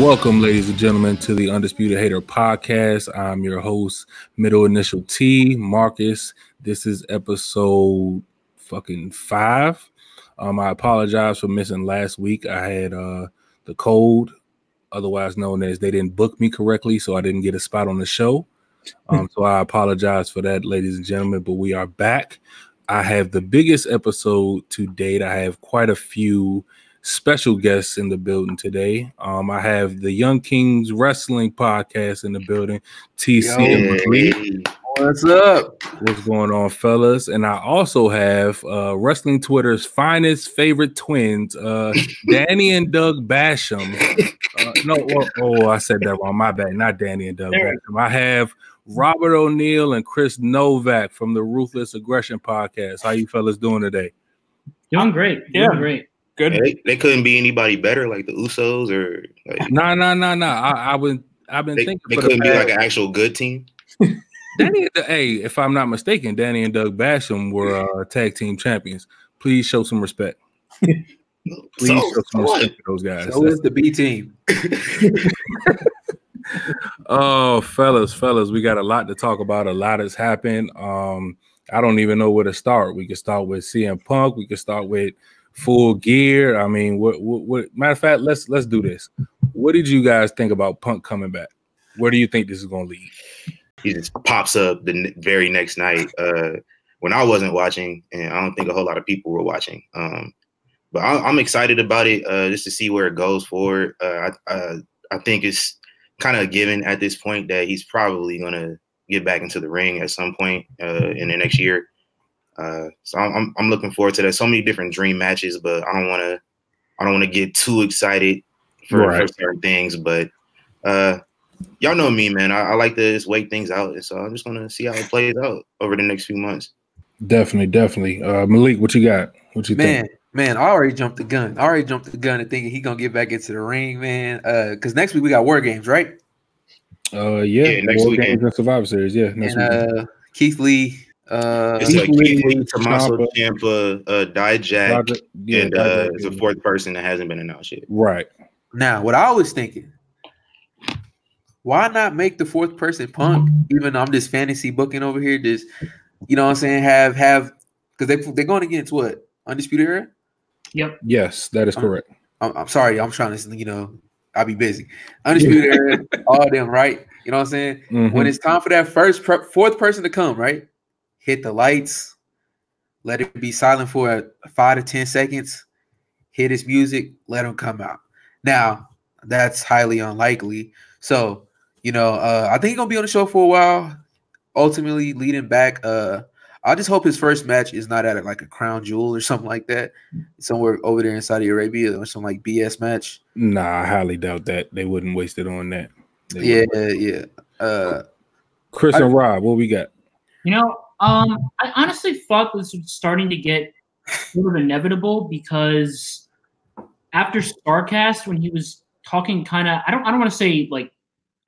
Welcome, ladies and gentlemen, to the Undisputed Hater podcast. I'm your host, middle initial T, Markus. This is episode fucking five. Um, I apologize for missing last week. I had uh the cold, otherwise known as they didn't book me correctly, so I didn't get a spot on the show. Um, so I apologize for that, ladies and gentlemen. But we are back. I have the biggest episode to date. I have quite a few special guests in the building today. Um, I have the Young Kings Wrestling Podcast in the building. TC and Malik. What's up? What's going on, fellas? And I also have uh, Wrestling Twitter's finest favorite twins, uh, Danny and Doug Basham. Uh, no, oh, oh, I said that wrong. My bad. Not Danny and Doug Basham. I have Robert O'Neill and Chris Novak from the Ruthless Aggression Podcast. How you fellas doing today? Doing great. Doing Yeah. great. Good. They, they couldn't be anybody better, like the Usos, or like No, no, no, no. I, I would. I've been they, thinking they for couldn't be like an actual good team. Danny. and- Hey, if I'm not mistaken, Danny and Doug Basham were uh, tag team champions. Please show some respect. Please So, show some what? respect to those guys. So is the B team. Oh, fellas, fellas, we got a lot to talk about. A lot has happened. Um, I don't even know where to start. We could start with CM Punk. We could start with Full Gear. I mean, what, what, what? Matter of fact, let's let's do this. What did you guys think about Punk coming back? Where do you think this is going to lead? he just pops up the very next night uh, when I wasn't watching, and I don't think a whole lot of people were watching. Um, but I, I'm excited about it uh, just to see where it goes forward. Uh, I, uh, I think it's kind of a given at this point that he's probably going to get back into the ring at some point uh, in the next year. Uh, so I'm, I'm- I'm looking forward to that. So many different dream matches, but I don't want to I don't want to get too excited for, for Right. certain things. But uh, y'all know me, man. I, I like to just wait things out, and so I'm just gonna see how it plays out over the next few months. Definitely, definitely. Uh, Malik, what you got? What you Man, think? man, I already jumped the gun. I already jumped the gun and thinking he gonna get back into the ring, man. Uh, because next week we got War Games, right? Uh, yeah, Yeah, next War weekend. Games and Survivor Series. Yeah, next and week. uh, Keith Lee. Uh, It's like Keith Lee, Keith Lee, Tommaso Ciampa. Ciampa, uh, Dijak, Roger- yeah, and uh, Roger- the fourth person that hasn't been announced yet. right. now, what I was thinking, why not make the fourth person Punk? Even though I'm just fantasy booking over here, just you know what I'm saying. Have have because they they're going against what undisputed era. Yep. Yes, that is correct. I'm, I'm sorry, I'm trying to, you know, I'll be busy. Undisputed era, all of them, right? You know what I'm saying? Mhm. When it's time for that first per- fourth person to come, right? Hit the lights, let it be silent for uh, five to ten seconds. Hit his music, let him come out. Now, that's highly unlikely. So, you know, uh, I think he's gonna be on the show for a while. Ultimately, leading back. Uh, I just hope his first match is not at a, like a crown jewel or something like that, somewhere over there in Saudi Arabia or some like BS match. Nah, I highly doubt that they wouldn't waste it on that. They Yeah, yeah. Uh, Chris I- and Rob, what we got? You know, um, I honestly thought this was starting to get sort of inevitable because after Starrcast, when he was talking kind of, I don't, I don't want to say like,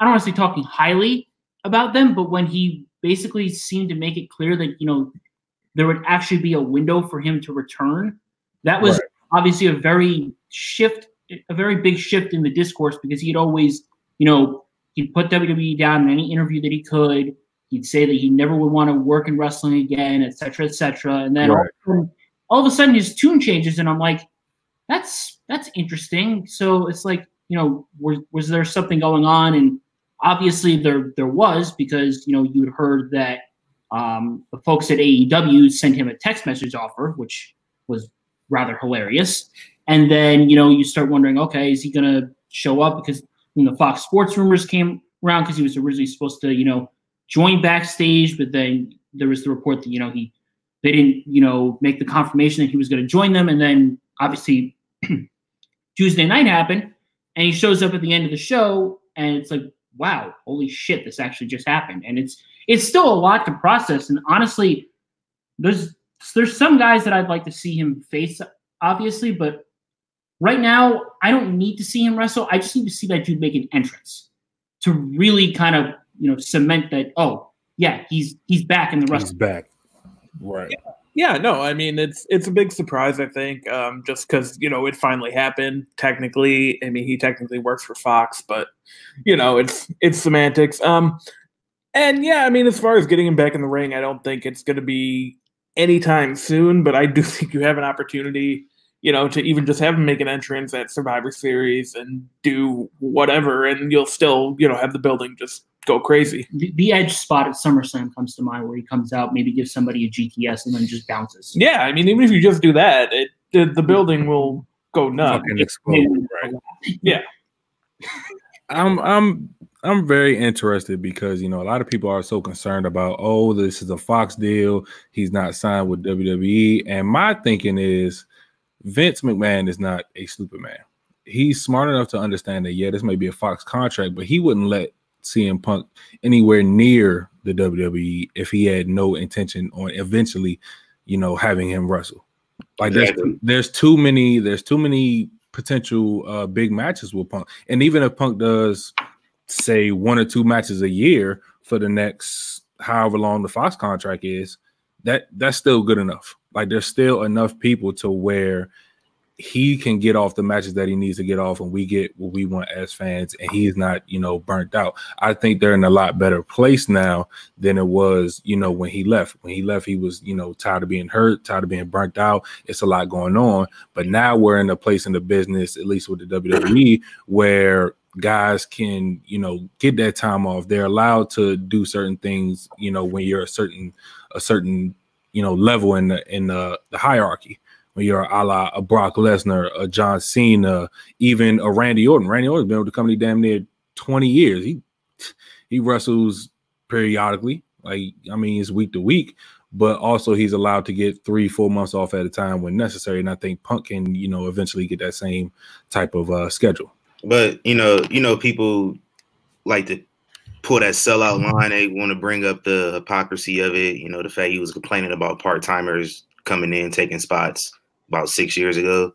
I don't want to say talking highly about them, but when he basically seemed to make it clear that you know there would actually be a window for him to return, that was Right. obviously a very shift, a very big shift in the discourse because he had always, you know, he'd put WWE down in any interview that he could. He'd say that he never would want to work in wrestling again, et cetera, et cetera. And then all, Right. of all of a sudden his tune changes, and I'm like, that's that's interesting. So it's like, you know, was was there something going on? And obviously there there was because you know you'd heard that um, the folks at AEW sent him a text message offer, which was rather hilarious. And then you know you start wondering, okay, is he gonna show up? Because when the Fox Sports rumors came around, because he was originally supposed to, you know, join backstage, but then there was the report that you know he they didn't, you know, make the confirmation that he was going to join them, and then obviously Tuesday night happened, and he shows up at the end of the show, and it's like, wow, holy shit, this actually just happened, and it's it's still a lot to process, and honestly, there's there's some guys that I'd like to see him face, obviously, but right now I don't need to see him wrestle. I just need to see that dude make an entrance to really kind of you know cement that oh yeah he's he's back in the He's back. Right. Yeah, no, I mean it's it's a big surprise. I think um, just because you know it finally happened. Technically, I mean he technically works for Fox, but you know it's it's semantics. Um, and yeah, I mean as far as getting him back in the ring, I don't think it's going to be anytime soon. But I do think you have an opportunity, you know, to even just have him make an entrance at Survivor Series and do whatever, and you'll still you know have the building just go crazy. The, the edge spot at SummerSlam comes to mind where he comes out, maybe gives somebody a GTS and then just bounces. Yeah, I mean, even if you just do that, it the, the building will go nuts. Explode, right? Yeah. I'm I'm I'm very interested because you know a lot of people are so concerned about oh this is a Fox deal he's not signed with WWE and my thinking is Vince McMahon is not a stupid man he's smart enough to understand that yeah this may be a Fox contract but he wouldn't let CM Punk anywhere near the WWE if he had no intention on eventually you know having him wrestle. Like there's Exactly. there's too many there's too many potential uh big matches with Punk. And even if Punk does say one or two matches a year for the next however long the Fox contract is, that that's still good enough. Like there's still enough people to where he can get off the matches that he needs to get off and we get what we want as fans and he's not, you know, burnt out. I think they're in a lot better place now than it was, you know, when he left. When he left, he was, you know, tired of being hurt, tired of being burnt out. It's a lot going on. But now we're in a place in the business, at least with the WWE, where guys can you know get that time off they're allowed to do certain things you know when you're a certain a certain you know level in the in the, the hierarchy when you're a la a Brock Lesnar, a John Cena, even a Randy Orton. Randy Orton's been with the company damn near 20 years. He he wrestles periodically, like I mean, it's week to week, but also he's allowed to get three, four months off at a time when necessary. And I think Punk can, you know, eventually get that same type of uh, schedule. But you know, you know, people like to pull that sellout line. They want to bring up the hypocrisy of it. You know, the fact he was complaining about part timers coming in taking spots about six years ago.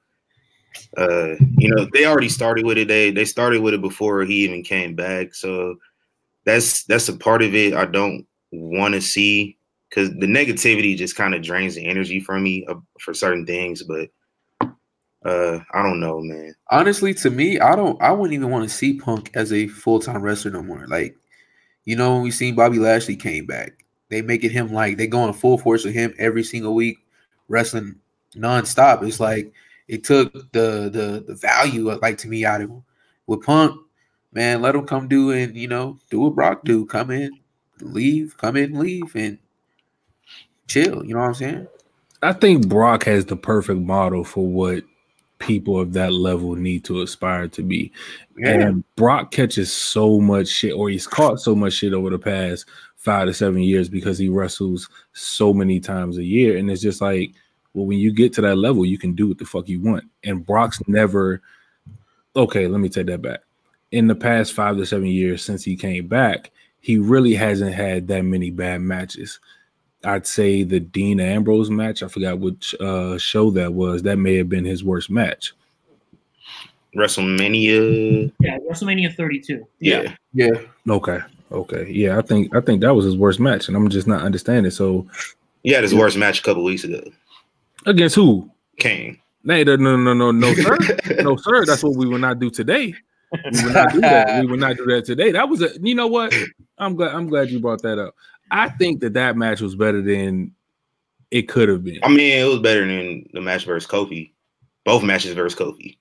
Uh, you know, they already started with it. They they started with it before he even came back. So that's that's a part of it I don't want to see because the negativity just kind of drains the energy from me uh, for certain things. But uh, I don't know, man. honestly, to me, I don't. I wouldn't even want to see Punk as a full time wrestler no more. Like, you know, when we seen Bobby Lashley came back, they making him like they going full force with him every single week, wrestling nonstop. It's like it took the the the value of, like to me out of him. With Punk, man, let him come do and you know do what Brock do. Come in, leave, come in, leave, and chill. You know what I'm saying? I think Brock has the perfect model for what people of that level need to aspire to be. Yeah. And Brock catches so much shit, or he's caught so much shit over the past five to seven years because he wrestles so many times a year. And it's just like, well, when you get to that level, you can do what the fuck you want. And Brock's never, okay, let me take that back. In the past five to seven years since he came back, he really hasn't had that many bad matches. I'd say the Dean Ambrose match, I forgot which uh, show that was, that may have been his worst match. WrestleMania. Yeah, WrestleMania 32. Yeah. Yeah. Okay. Okay. Yeah, I think I think that was his worst match, and I'm just not understanding. So He had his worst match a couple weeks ago. against who? Kane. No, no, no, no, no, no, sir. no, sir. That's what we will not do today. We will not do that. We will not do that today. That was a. You know what? I'm glad. I'm glad you brought that up. I think that that match was better than it could have been. I mean, it was better than the match versus Kofi. Both matches versus Kofi.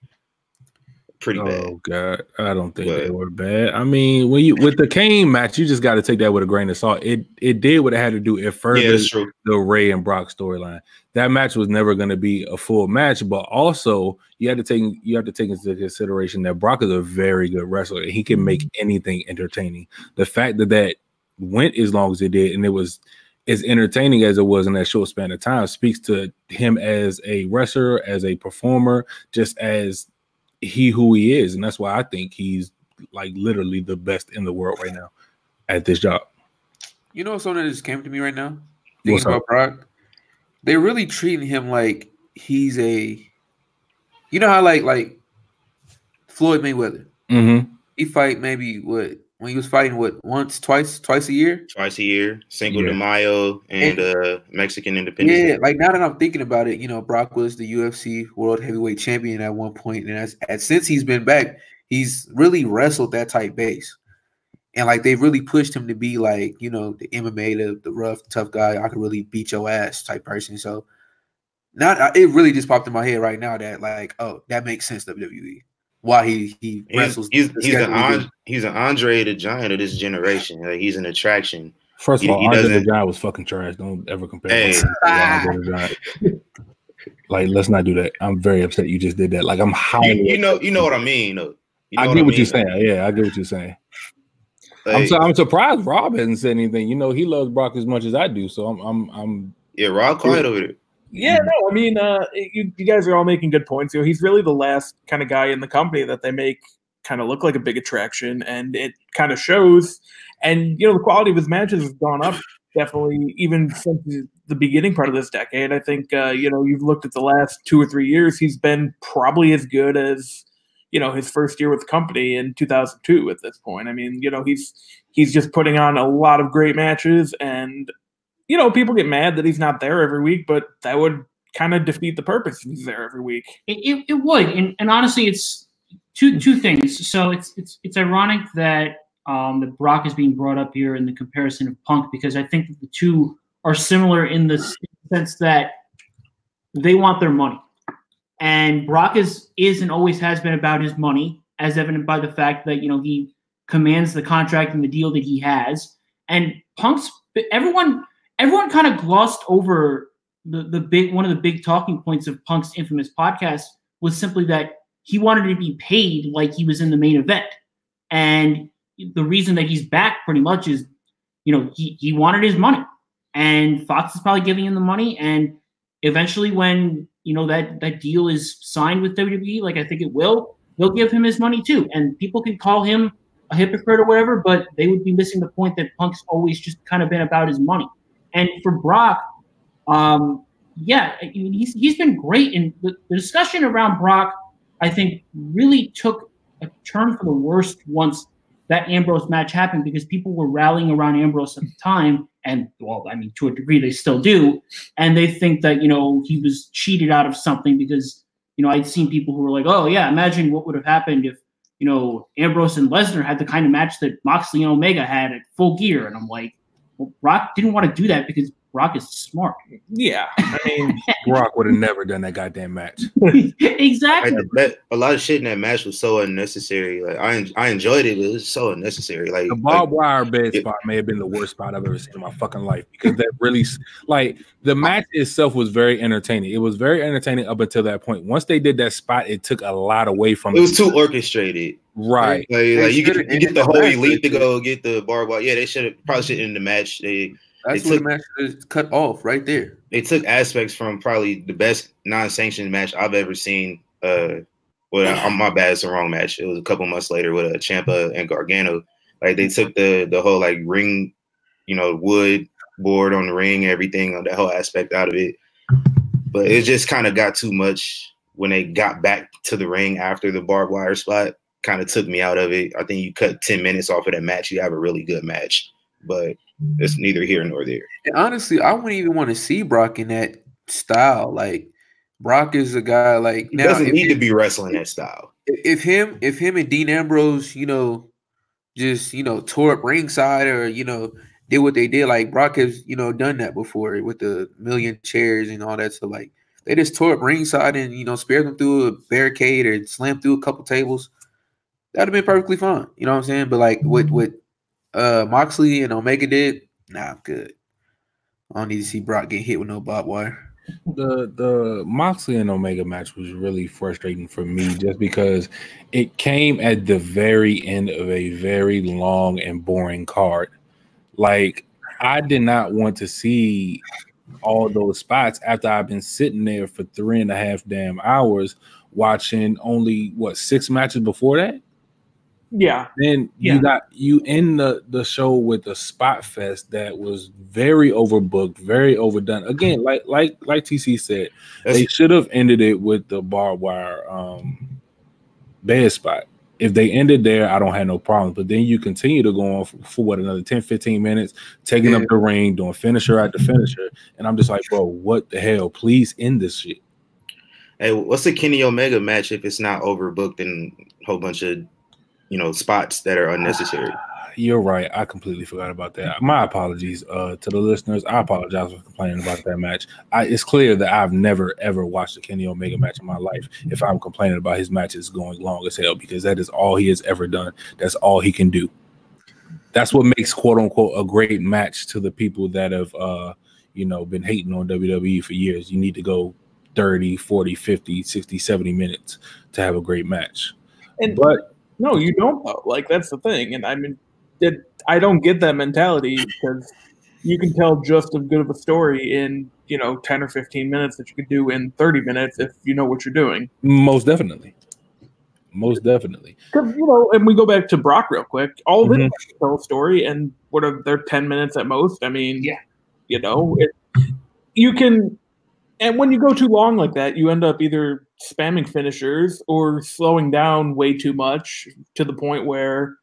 Pretty oh, bad. Oh God, I don't think they were bad. I mean, when you with the Kane match, you just got to take that with a grain of salt. It it did what it had to do. It yeah, furthered true. the Rey and Brock storyline. That match was never going to be a full match, but also you had to take you have to take into consideration that Brock is a very good wrestler. and He can make mm-hmm. anything entertaining. The fact that that went as long as it did, and it was as entertaining as it was in that short span of time, speaks to him as a wrestler, as a performer, just as he who he is, and that's why I think he's like literally the best in the world right now at this job. You know something that just came to me right now? What's Thinking about Brock. They're really treating him like he's a you know how like like Floyd Mayweather. Mm-hmm. He fight maybe what when he was fighting what once, twice, twice a year. Twice a year, Cinco Yeah. de Mayo and And- uh, Mexican Independence. Yeah, Day. like now that I'm thinking about it, you know, Brock was the UFC World Heavyweight Champion at one point, and as, as since he's been back, he's really wrestled that type base, and like they really pushed him to be like, you know, the MMA, the, the rough, tough guy. I could really beat your ass type person. So now it really just popped in my head right now that like, oh, that makes sense WWE. Why he he He's wrestles? he's, the he's, an, schedule he An- do. he's an Andre the Giant of this generation. Like he's an attraction. First of He- all, he Andre the doesn't- Giant was fucking trash. Don't ever compare. Hey. him to Andre the Giant. Like, let's not do that. I'm very upset you just did that. Like, I'm You, highly. you know, you know what I mean. though. You know I get what mean? you're saying. Yeah, I get what you're saying. I'm, su- I'm surprised Rob hasn't said anything. You know, he loves Brock as much as I do. So I'm, I'm, I'm. yeah, Rob quiet over there. Yeah, no, I mean, uh, you, you guys are all making good points. You know, he's really the last kind of guy in the company that they make kind of look like a big attraction, and it kind of shows. And you know, the quality of his matches has gone up definitely, even since the beginning part of this decade. I think uh, you know, you've looked at the last two or three years, he's been probably as good as you know his first year with the company in 2002. At this point, I mean, you know, he's he's just putting on a lot of great matches and you know, people get mad that he's not there every week, but that would kind of defeat the purpose if he's there every week. It, it, it would, and, and honestly, it's two two things. So it's it's it's ironic that um, that Brock is being brought up here in the comparison of Punk because I think the two are similar in the sense that they want their money, and Brock is is and always has been about his money, as evident by the fact that you know he commands the contract and the deal that he has, and Punk's everyone everyone kind of glossed over the, the big one of the big talking points of Punk's infamous podcast was simply that he wanted to be paid like he was in the main event. And the reason that he's back pretty much is, you know, he, he wanted his money. And Fox is probably giving him the money. And eventually when, you know, that that deal is signed with WWE, like I think it will, they'll give him his money too. And people can call him a hypocrite or whatever, but they would be missing the point that Punk's always just kind of been about his money. And for Brock, um, yeah, I mean, he's he's been great. And the, the discussion around Brock, I think, really took a turn for the worst once that Ambrose match happened because people were rallying around Ambrose at the time, and well, I mean, to a degree, they still do, and they think that you know he was cheated out of something because you know I'd seen people who were like, oh yeah, imagine what would have happened if you know Ambrose and Lesnar had the kind of match that Moxley and Omega had at Full Gear, and I'm like, well, Brock didn't want to do that because Brock is smart. Yeah, I mean, Brock would have never done that goddamn match. exactly. Like, that, a lot of shit in that match was so unnecessary. Like I, I enjoyed it, but it was so unnecessary. Like, The like barbed wire bed it- spot may have been the worst spot I've ever seen in my fucking life because that really, like, the match itself was very entertaining. It was very entertaining up until that point. Once they did that spot, it took a lot away from it It was too orchestrated. right. Like, like you, get, you get the the whole elite to go get the barbed wire. Yeah, they should have probably should end the match. They That's took- the match is cut off right there. they took aspects from probably the best non-sanctioned match I've ever seen. Uh, well, I'm my bad, it's the wrong match. It was a couple months later with uh, Ciampa and Gargano. Like they took the the whole like ring, you know, wood board on the ring, everything, on that whole aspect out of it. But it just kind of got too much when they got back to the ring after the barbed wire spot. Kind of took me out of it. I think you cut ten minutes off of that match, you have a really good match. But it's neither here nor there. And honestly, I wouldn't even want to see Brock in that style. Like Brock is a guy like He now. doesn't need to be wrestling that style. if him, if him and Dean Ambrose, you know, just you know, tore up ringside or you know, did what they did. Like Brock has, you know, done that before with the million chairs and all that. So like they just tore up ringside and you know, spared them through a barricade or slammed through a couple tables. That'd have been perfectly fine. You know what I'm saying? But like with mm-hmm. what uh Moxley and Omega did, nah, I'm good. I don't need to see Brock get hit with no barbed wire. the the Moxley and Omega match was really frustrating for me just because it came at the very end of a very long and boring card. Like I did not want to see all those spots after I've been sitting there for three and a half damn hours watching only what six matches before that. Yeah, Then Yeah. you got you end the the show with a spot fest that was very overbooked, very overdone. Again, like like like TC said, That's, they should have ended it with the barbed wire um bed spot. If they ended there, I don't have no problem. But then you continue to go on for, for what another 10, 15 minutes, taking Yeah. up the ring, doing finisher after finisher. And I'm just like, bro, what the hell? Please end this shit. Hey, what's the Kenny Omega match if it's not overbooked and a whole bunch of you know spots that are unnecessary? You're right. I completely forgot about that. My apologies uh, to the listeners. I apologize for complaining about that match. I, it's clear that I've never ever watched a Kenny Omega match in my life. If I'm complaining about his matches going long as hell, because that is all he has ever done. That's all he can do. That's what makes quote unquote a great match to the people that have uh, you know been hating on WWE for years. You need to go 30, 40, 50, 60, 70 minutes to have a great match. And But no, you don't though. Like that's the thing. And I mean, it, I don't get that mentality because you can tell just as good of a story in you know ten or fifteen minutes that you could do in thirty minutes if you know what you're doing. most definitely. Most definitely. Because you know, and we go back to Brock real quick. All of it Mhm. tell a story, and what are their ten minutes at most? I mean, Yeah. you know, it, you can, and when you go too long like that, you end up either spamming finishers or slowing down way too much to the point where,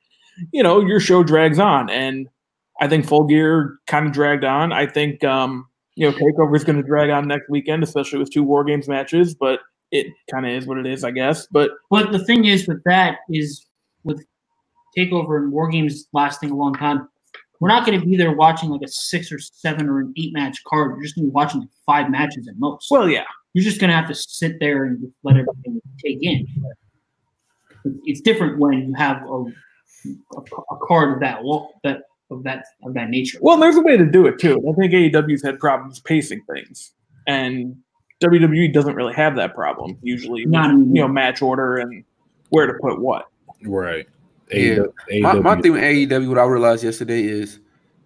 you know, your show drags on. And I think Full Gear kind of dragged on. I think, um, you know, Takeover is going to drag on next weekend, especially with two War Games matches. But it kind of is what it is, I guess. But But the thing is with that is with Takeover and War Games lasting a long time, we're not going to be there watching like a six or seven or an eight match card. You're just going to be watching like five matches at most. well, yeah. you're just going to have to sit there and let everything take in. It's different when you have a, a, a card of that lo- that of that of that nature. Well, there's a way to do it too. I think AEW's had problems pacing things, and WWE doesn't really have that problem usually. Not you know, match order and where to put what. Right. Yeah. AEW My, my thing with AEW, what I realized yesterday is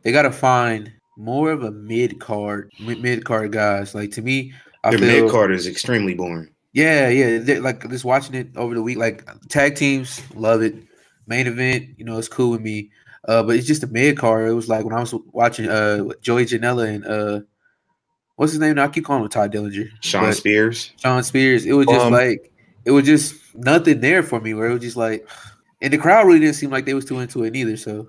they got to find more of a mid card, mid card guys. Like to me, I Their mid card is extremely boring. Yeah, yeah. they- Like just watching it over the week, like tag teams, love it. Main event, you know, it's cool with me. Uh, but it's just a mid card. It was like when I was watching uh Joey Janela and uh what's his name? now? I keep calling him Todd Dillinger. Shawn But Spears. Shawn Spears. It was just Um, like it was just nothing there for me. Where it was just like, and the crowd really didn't seem like they was too into it either. So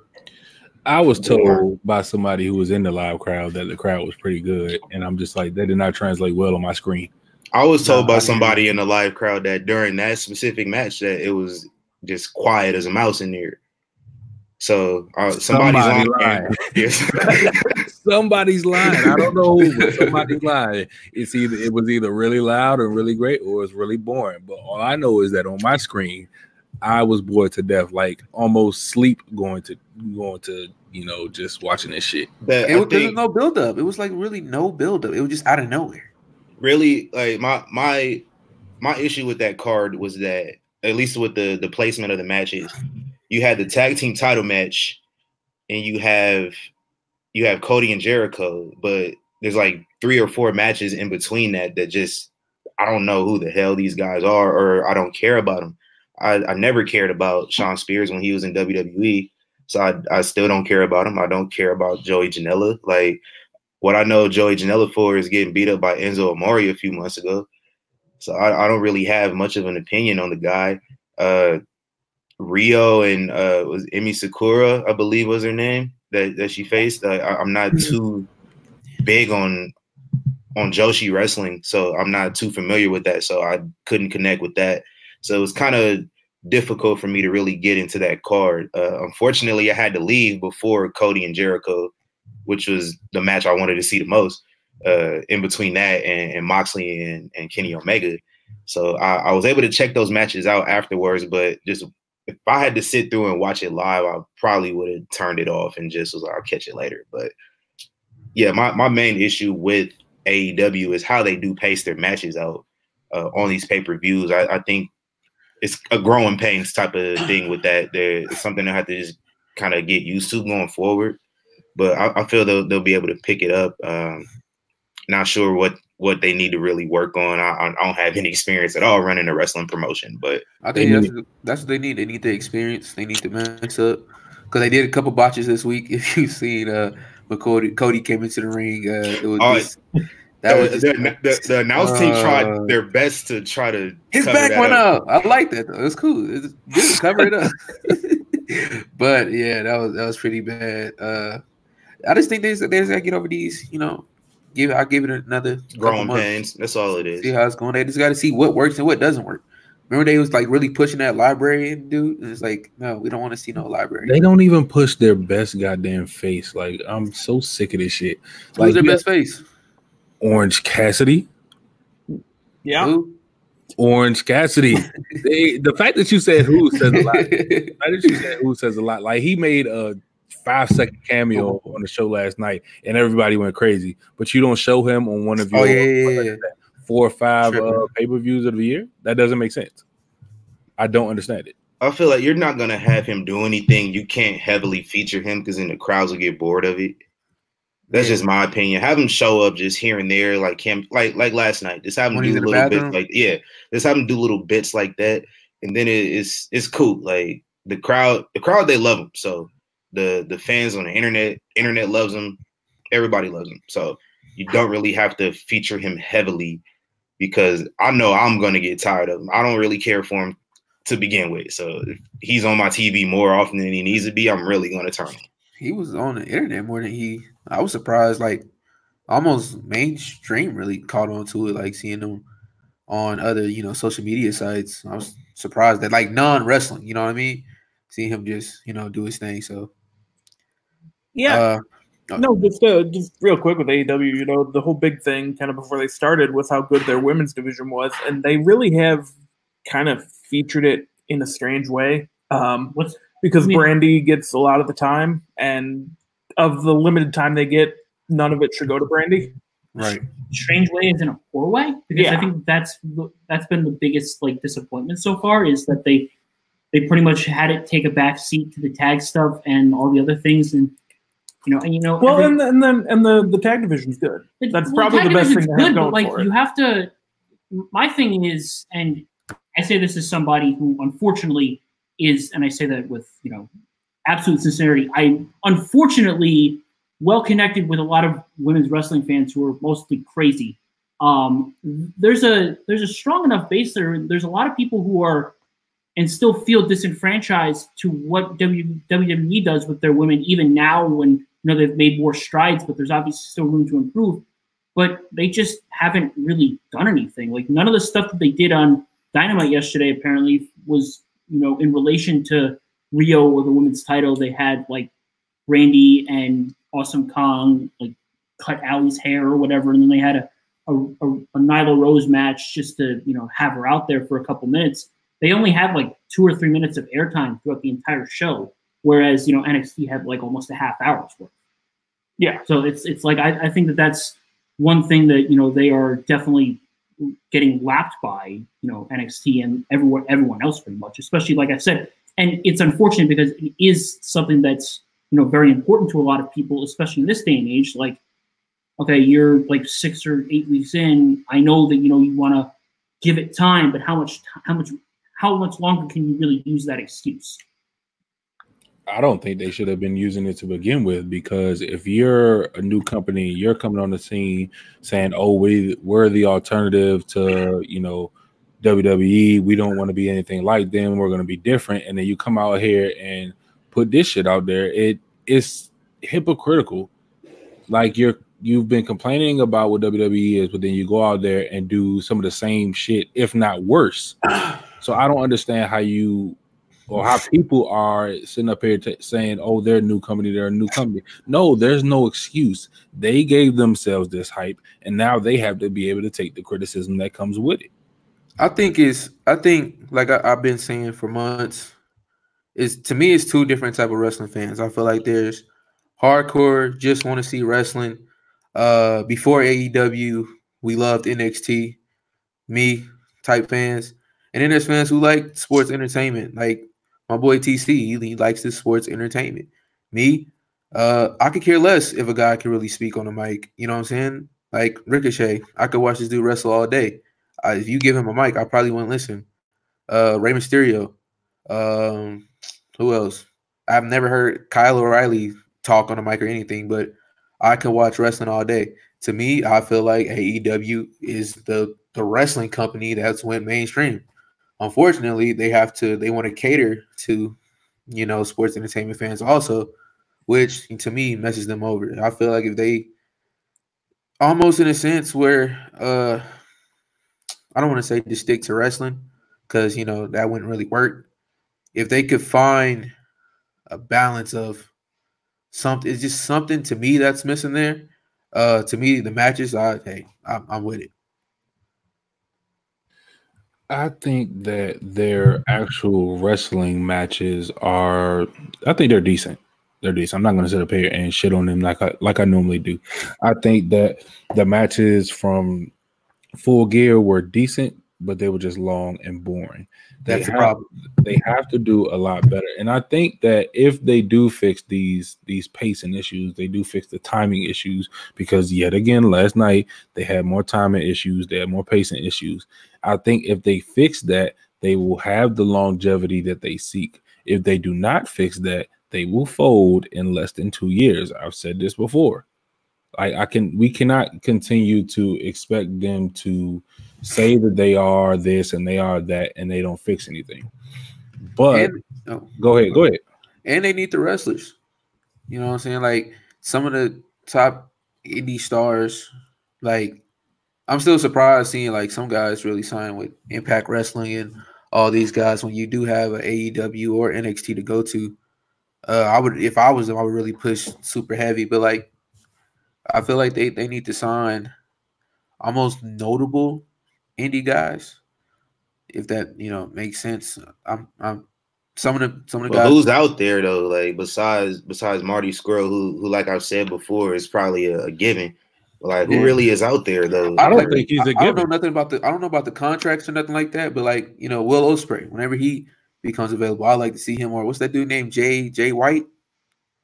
I was told by somebody who was in the live crowd that the crowd was pretty good, and I'm just like, that did not translate well on my screen. I was told No, I by somebody in the live crowd that during that specific match that it was just quiet as a mouse in there. So uh, somebody's Somebody lying. lying. Somebody's lying. I don't know who, but somebody's lying. It's either it was either really loud and really great, or it's really boring. But all I know is that on my screen, I was bored to death, like almost sleep going to going to you know just watching this shit. But it I was, there was no build up. It was like really no build up. It was just out of nowhere. really like my my my issue with that card was that at least with the the placement of the matches you had the tag team title match and you have you have Cody and Jericho but there's like three or four matches in between that that just I don't know who the hell these guys are or I don't care about them I, I never cared about Shawn Spears when he was in WWE so I, I still don't care about him I don't care about Joey Janela like what I know Joey Janela for is getting beat up by Enzo Amore a few months ago. So I, I don't really have much of an opinion on the guy. Uh, Riho and uh, was Emi Sakura, I believe was her name that, that she faced. I, I- I'm not too big on on Joshi wrestling, so I'm not too familiar with that. So I couldn't connect with that. So it was kind of difficult for me to really get into that card. Uh, unfortunately, I had to leave before Cody and Jericho which was the match I wanted to see the most. Uh, in between that and, and Moxley and, and Kenny Omega, so I, I was able to check those matches out afterwards. But just if I had to sit through and watch it live, I probably would have turned it off and just was like, I'll catch it later. But yeah, my, my main issue with AEW is how they do pace their matches out uh, on these pay per views. I, I think it's a growing pains type of thing with that. There, it's something I have to just kind of get used to going forward but I, I feel they'll they'll be able to pick it up. Um, not sure what what they need to really work on. I, I don't have any experience at all running a wrestling promotion, but I think They that's, that's what they need. They need the experience. They need the mix up because they did a couple botches this week. If you've seen, uh, when Cody Cody came into the ring, uh, it was Oh, just, That the, was just, the, the, the announce team Uh, tried their best to try to his cover back that went up. up. I like that though. It's cool. It's good. Cover it up. but yeah, that was that was pretty bad. Uh, I just think they just, they just gotta get over these. You know, give I'll give it another couple growing pains. That's all it is. See how it's going. They just got to see what works and what doesn't work. Remember, they was like really pushing that library, dude. And it's like, no, we don't want to see no library. They don't even push their best goddamn face. Like I'm so sick of this shit. Who's Like their best face? Got Orange Cassidy. Yeah. Who? Orange Cassidy. they, the fact that you said who says a lot. The fact that you said who says a lot. Like he made a five second cameo on the show last night, and everybody went crazy. But you don't show him on one of your oh yeah, yeah, yeah. four or five Tripping. uh, pay per views of the year. That doesn't make sense. I don't understand it. I feel like you're not gonna have him do anything. You can't heavily feature him because then the crowds will get bored of it. That's Yeah. just my opinion. Have him show up just here and there, like him, like like last night. Just have him When do little bits, like yeah. Just have him do little bits like that, and then it, it's it's cool. Like the crowd, the crowd they love him. So the the fans on the internet, internet loves him. Everybody loves him. So you don't really have to feature him heavily because I know I'm gonna get tired of him. I don't really care for him to begin with. So if he's on my TV more often than he needs to be, I'm really gonna turn him. He was on the internet more than he. I was surprised, like almost mainstream really caught on to it, like seeing him on other, you know, social media sites. I was surprised that like non wrestling, you know what I mean? Seeing him just, you know, do his thing. So Yeah. uh, No, just uh, just real quick with AEW, you know, the whole big thing kind of before they started was how good their women's division was, and they really have kind of featured it in a strange way. Um, What's because I mean- Brandi gets a lot of the time, and of the limited time they get, none of it should go to Brandi. right. strange way is in a poor way because I think that's that's been the biggest like disappointment so far is that they they pretty much had it take a back seat to the tag stuff and all the other things and you know and you know Well, every- and and then and the the tag division's good. It- That's well, probably the tag best thing to have but going like for it. you have to. My thing is, and I say this as somebody who unfortunately is, and I say that with you know absolute sincerity. I unfortunately well connected with a lot of women's wrestling fans who are mostly crazy. Um, there's a there's a strong enough base there. There's a lot of people who are and still feel disenfranchised to what WWE does with their women, even now when you know they've made more strides, but there's obviously still room to improve. But they just haven't really done anything. Like none of the stuff that they did on Dynamite yesterday apparently was, you know, in relation to Riho or the women's title. They had like Randy and Awesome Kong like cut Allie's hair or whatever, and then they had a a, a, a Nyla Rose match just to you know have her out there for a couple minutes. They only had like two or three minutes of airtime throughout the entire show, whereas you know NXT had like almost a half hour's worth. Yeah. So it's it's like I, I think that that's one thing that you know they are definitely getting lapped by you know NXT and everyone everyone else pretty much, especially like I said, and it's unfortunate because it is something that's you know very important to a lot of people, especially in this day and age. Like, okay, you're like six or eight weeks in. I know that you know you want to give it time, but how much how much how much longer can you really use that excuse? I don't think they should have been using it to begin with because if you're a new company, you're coming on the scene saying, "Oh, we we're the alternative to you know WWE. We don't want to be anything like them. We're going to be different." And then you come out here and put this shit out there. It It is hypocritical. Like you're you've been complaining about what WWE is, but then you go out there and do some of the same shit, if not worse. So I don't understand how you or how people are sitting up here t- saying, "Oh, they're a new company. They're a new company." No, there's no excuse. They gave themselves this hype, and now they have to be able to take the criticism that comes with it. I think it's I think like I, I've been saying for months, is to me it's two different type of wrestling fans. I feel like there's hardcore, just want to see wrestling. Uh before AEW, we loved NXT, me type fans. And then there's fans who like sports entertainment, like my boy TC, he, likes this sports entertainment. Me, uh, I could care less if a guy can really speak on the mic. You know what I'm saying? Like Ricochet, I could watch this dude wrestle all day. Uh, if you give him a mic, I probably wouldn't listen. Uh, Rey Mysterio. Um, who else? I've never heard Kyle O'Reilly talk on a mic or anything, but I can watch wrestling all day. to me, I feel like AEW is the the wrestling company that's went mainstream. Unfortunately, they have to they want to cater to you know sports entertainment fans also, which to me messes them over. I feel like if they almost in a sense where uh I don't want to say just stick to wrestling because you know that wouldn't really work. If they could find a balance of something, it's just something to me that's missing there. Uh, to me, the matches, I hey, I'm, I'm with it. I think that their actual wrestling matches are, I think they're decent. They're decent. I'm not going to sit up here and shit on them like I like I normally do. I think that the matches from Full Gear were decent, but they were just long and boring. That's they the have, problem. They have to do a lot better. And I think that if they do fix these these pacing issues, they do fix the timing issues because yet again last night they had more timing issues, they had more pacing issues. I think if they fix that, they will have the longevity that they seek. If they do not fix that, they will fold in less than 2 years. I've said this before. I, I can we cannot continue to expect them to say that they are this and they are that and they don't fix anything. But And, oh, go ahead, go ahead. and they need the wrestlers. You know what I'm saying? Like some of the top indie stars, like I'm still surprised seeing like some guys really sign with Impact Wrestling and all these guys when you do have an AEW or NXT to go to. Uh, I would if I was them, I would really push super heavy. But like I feel like they, they need to sign almost notable indie guys. If that, you know, makes sense. I'm I'm some of the some of the But guys who's out there though? Like besides besides Marty Scurll, who who like I've said before is probably a, a given. Like who Yeah. really is out there though? I don't like, think he's a I, I don't know nothing about the I don't know about the contracts or nothing like that, but like you know, Will Ospreay, whenever he becomes available, I like to see him or what's that dude named Jay Jay White?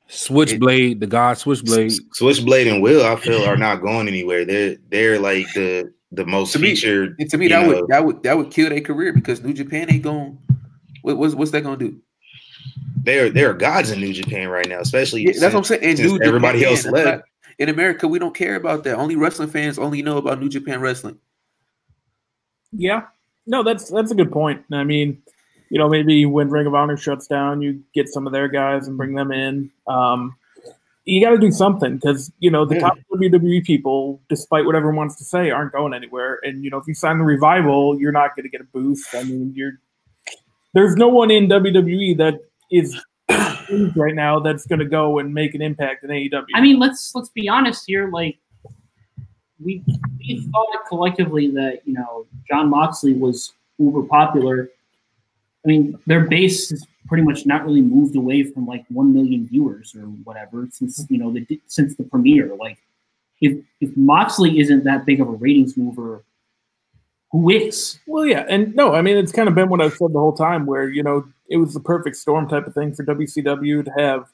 Switchblade, the god Switchblade. Switchblade and Will, I feel, are not going anywhere. They're they're like the the most To me- featured. And to me, that know, would that would that would kill their career because New Japan ain't going. What, what's what's that gonna do? they're they're gods in New Japan right now, especially Yeah, that's what I'm saying. And New everybody Japan, else left. not- in America, we don't care about that. Only wrestling fans only know about New Japan wrestling. Yeah. No, that's that's a good point. I mean, you know, maybe when Ring of Honor shuts down, you get some of their guys and bring them in. Um, you got to do something because you know the Yeah. top WWE people, despite what everyone wants to say, aren't going anywhere. And you know, if you sign the revival, you're not going to get a boost. I mean, you're there's no one in WWE that is right now that's going to go and make an impact in AEW. I mean, let's let's be honest here. Like, we we thought collectively that you know Jon Moxley was uber popular. I mean, their base has pretty much not really moved away from like one million viewers or whatever since you know the since the premiere. Like, if if Moxley isn't that big of a ratings mover, who is? Well, yeah, and no, I mean it's kind of been what I've said the whole time, where you know it was the perfect storm type of thing for WCW to have,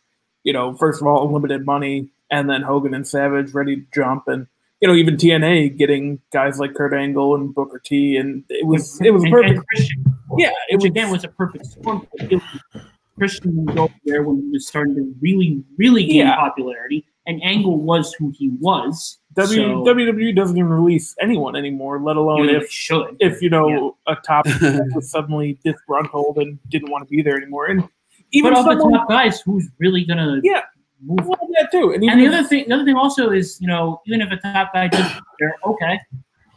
you know, first of all unlimited money, and then Hogan and Savage ready to jump, and you know even TNA getting guys like Kurt Angle and Booker T, and it was it was And- perfect. and Christian, Yeah, it which was again was a perfect storm. It was- Christian would go there when he was starting to really, really gain Yeah. popularity, and Angle was who he was. W, so, WWE doesn't even release anyone anymore, let alone if should. if you know a top was suddenly disgruntled and didn't want to be there anymore, and even but of the top guys, who's really gonna yeah, move? well, that too, and, And the if- other thing, the other thing also is, you know, even if a top guy does, they're okay.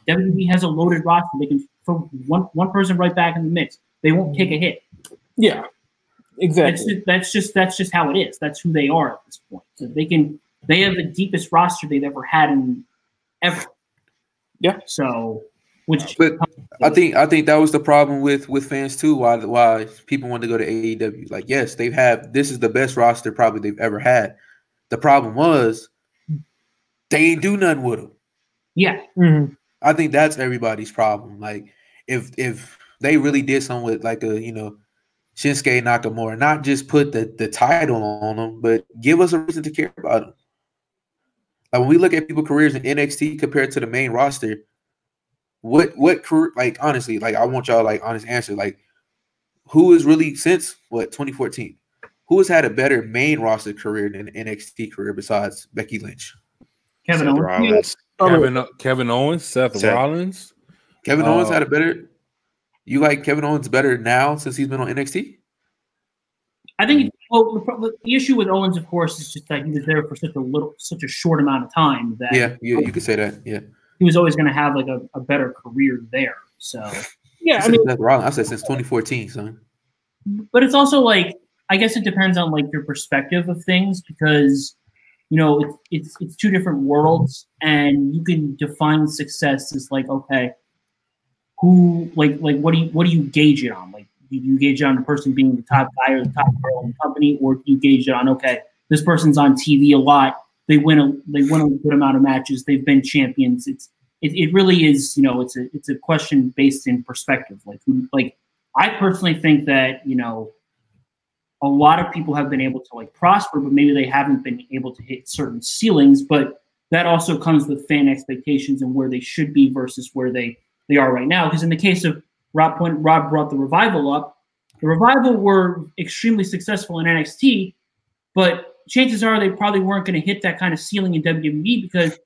WWE has a loaded roster; they can throw one one person right back in the mix. They won't take a hit. yeah, That's exactly. just, that's just that's just how it is. That's who they are at this point. So they can they have the deepest roster they've ever had in ever. Yeah. So, which But I think I think that was the problem with with fans too. Why why people want to go to AEW? Like, yes, they've had this is the best roster probably they've ever had. The problem was they ain't do nothing with them. yeah, Mhm. I think that's everybody's problem. Like, if if they really did something with like a you know Shinsuke Nakamura, not just put the the title on them, but give us a reason to care about them. Like when we look at people careers in NXT compared to the main roster, what what career like honestly, like I want y'all like honest answer. Like who is really since what 2014? Who has had a better main roster career than NXT career besides Becky Lynch? Kevin Seth Owens. Rollins. Kevin Kevin Owens, Seth, Seth. Rollins. Kevin Owens Uh, had a better. You like Kevin Owens better now since he's been on NXT? I think well, the, the issue with Owens, of course, is just that he was there for such a little, such a short amount of time that Yeah, you, you could say that. Yeah, he was always going to have like a, a better career there. So, Yeah, I, mean, Seth Rollins. I said since 2014, son. but it's also like I guess it depends on like your perspective of things because you know it's it's it's two different worlds, and you can define success as like okay, who like like what do you what do you gauge it on? Like you gauge it on the person being the top guy or the top girl in the company, or you gauge it on okay, this person's on TV a lot, they win a they win a good amount of matches, they've been champions. It's it, it really is you know it's a it's a question based in perspective. Like like I personally think that you know a lot of people have been able to like prosper, but maybe they haven't been able to hit certain ceilings. But that also comes with fan expectations and where they should be versus where they they are right now. Because in the case of Rob point, Rob brought the revival up. The revival were extremely successful in NXT, but chances are they probably weren't going to hit that kind of ceiling in WWE because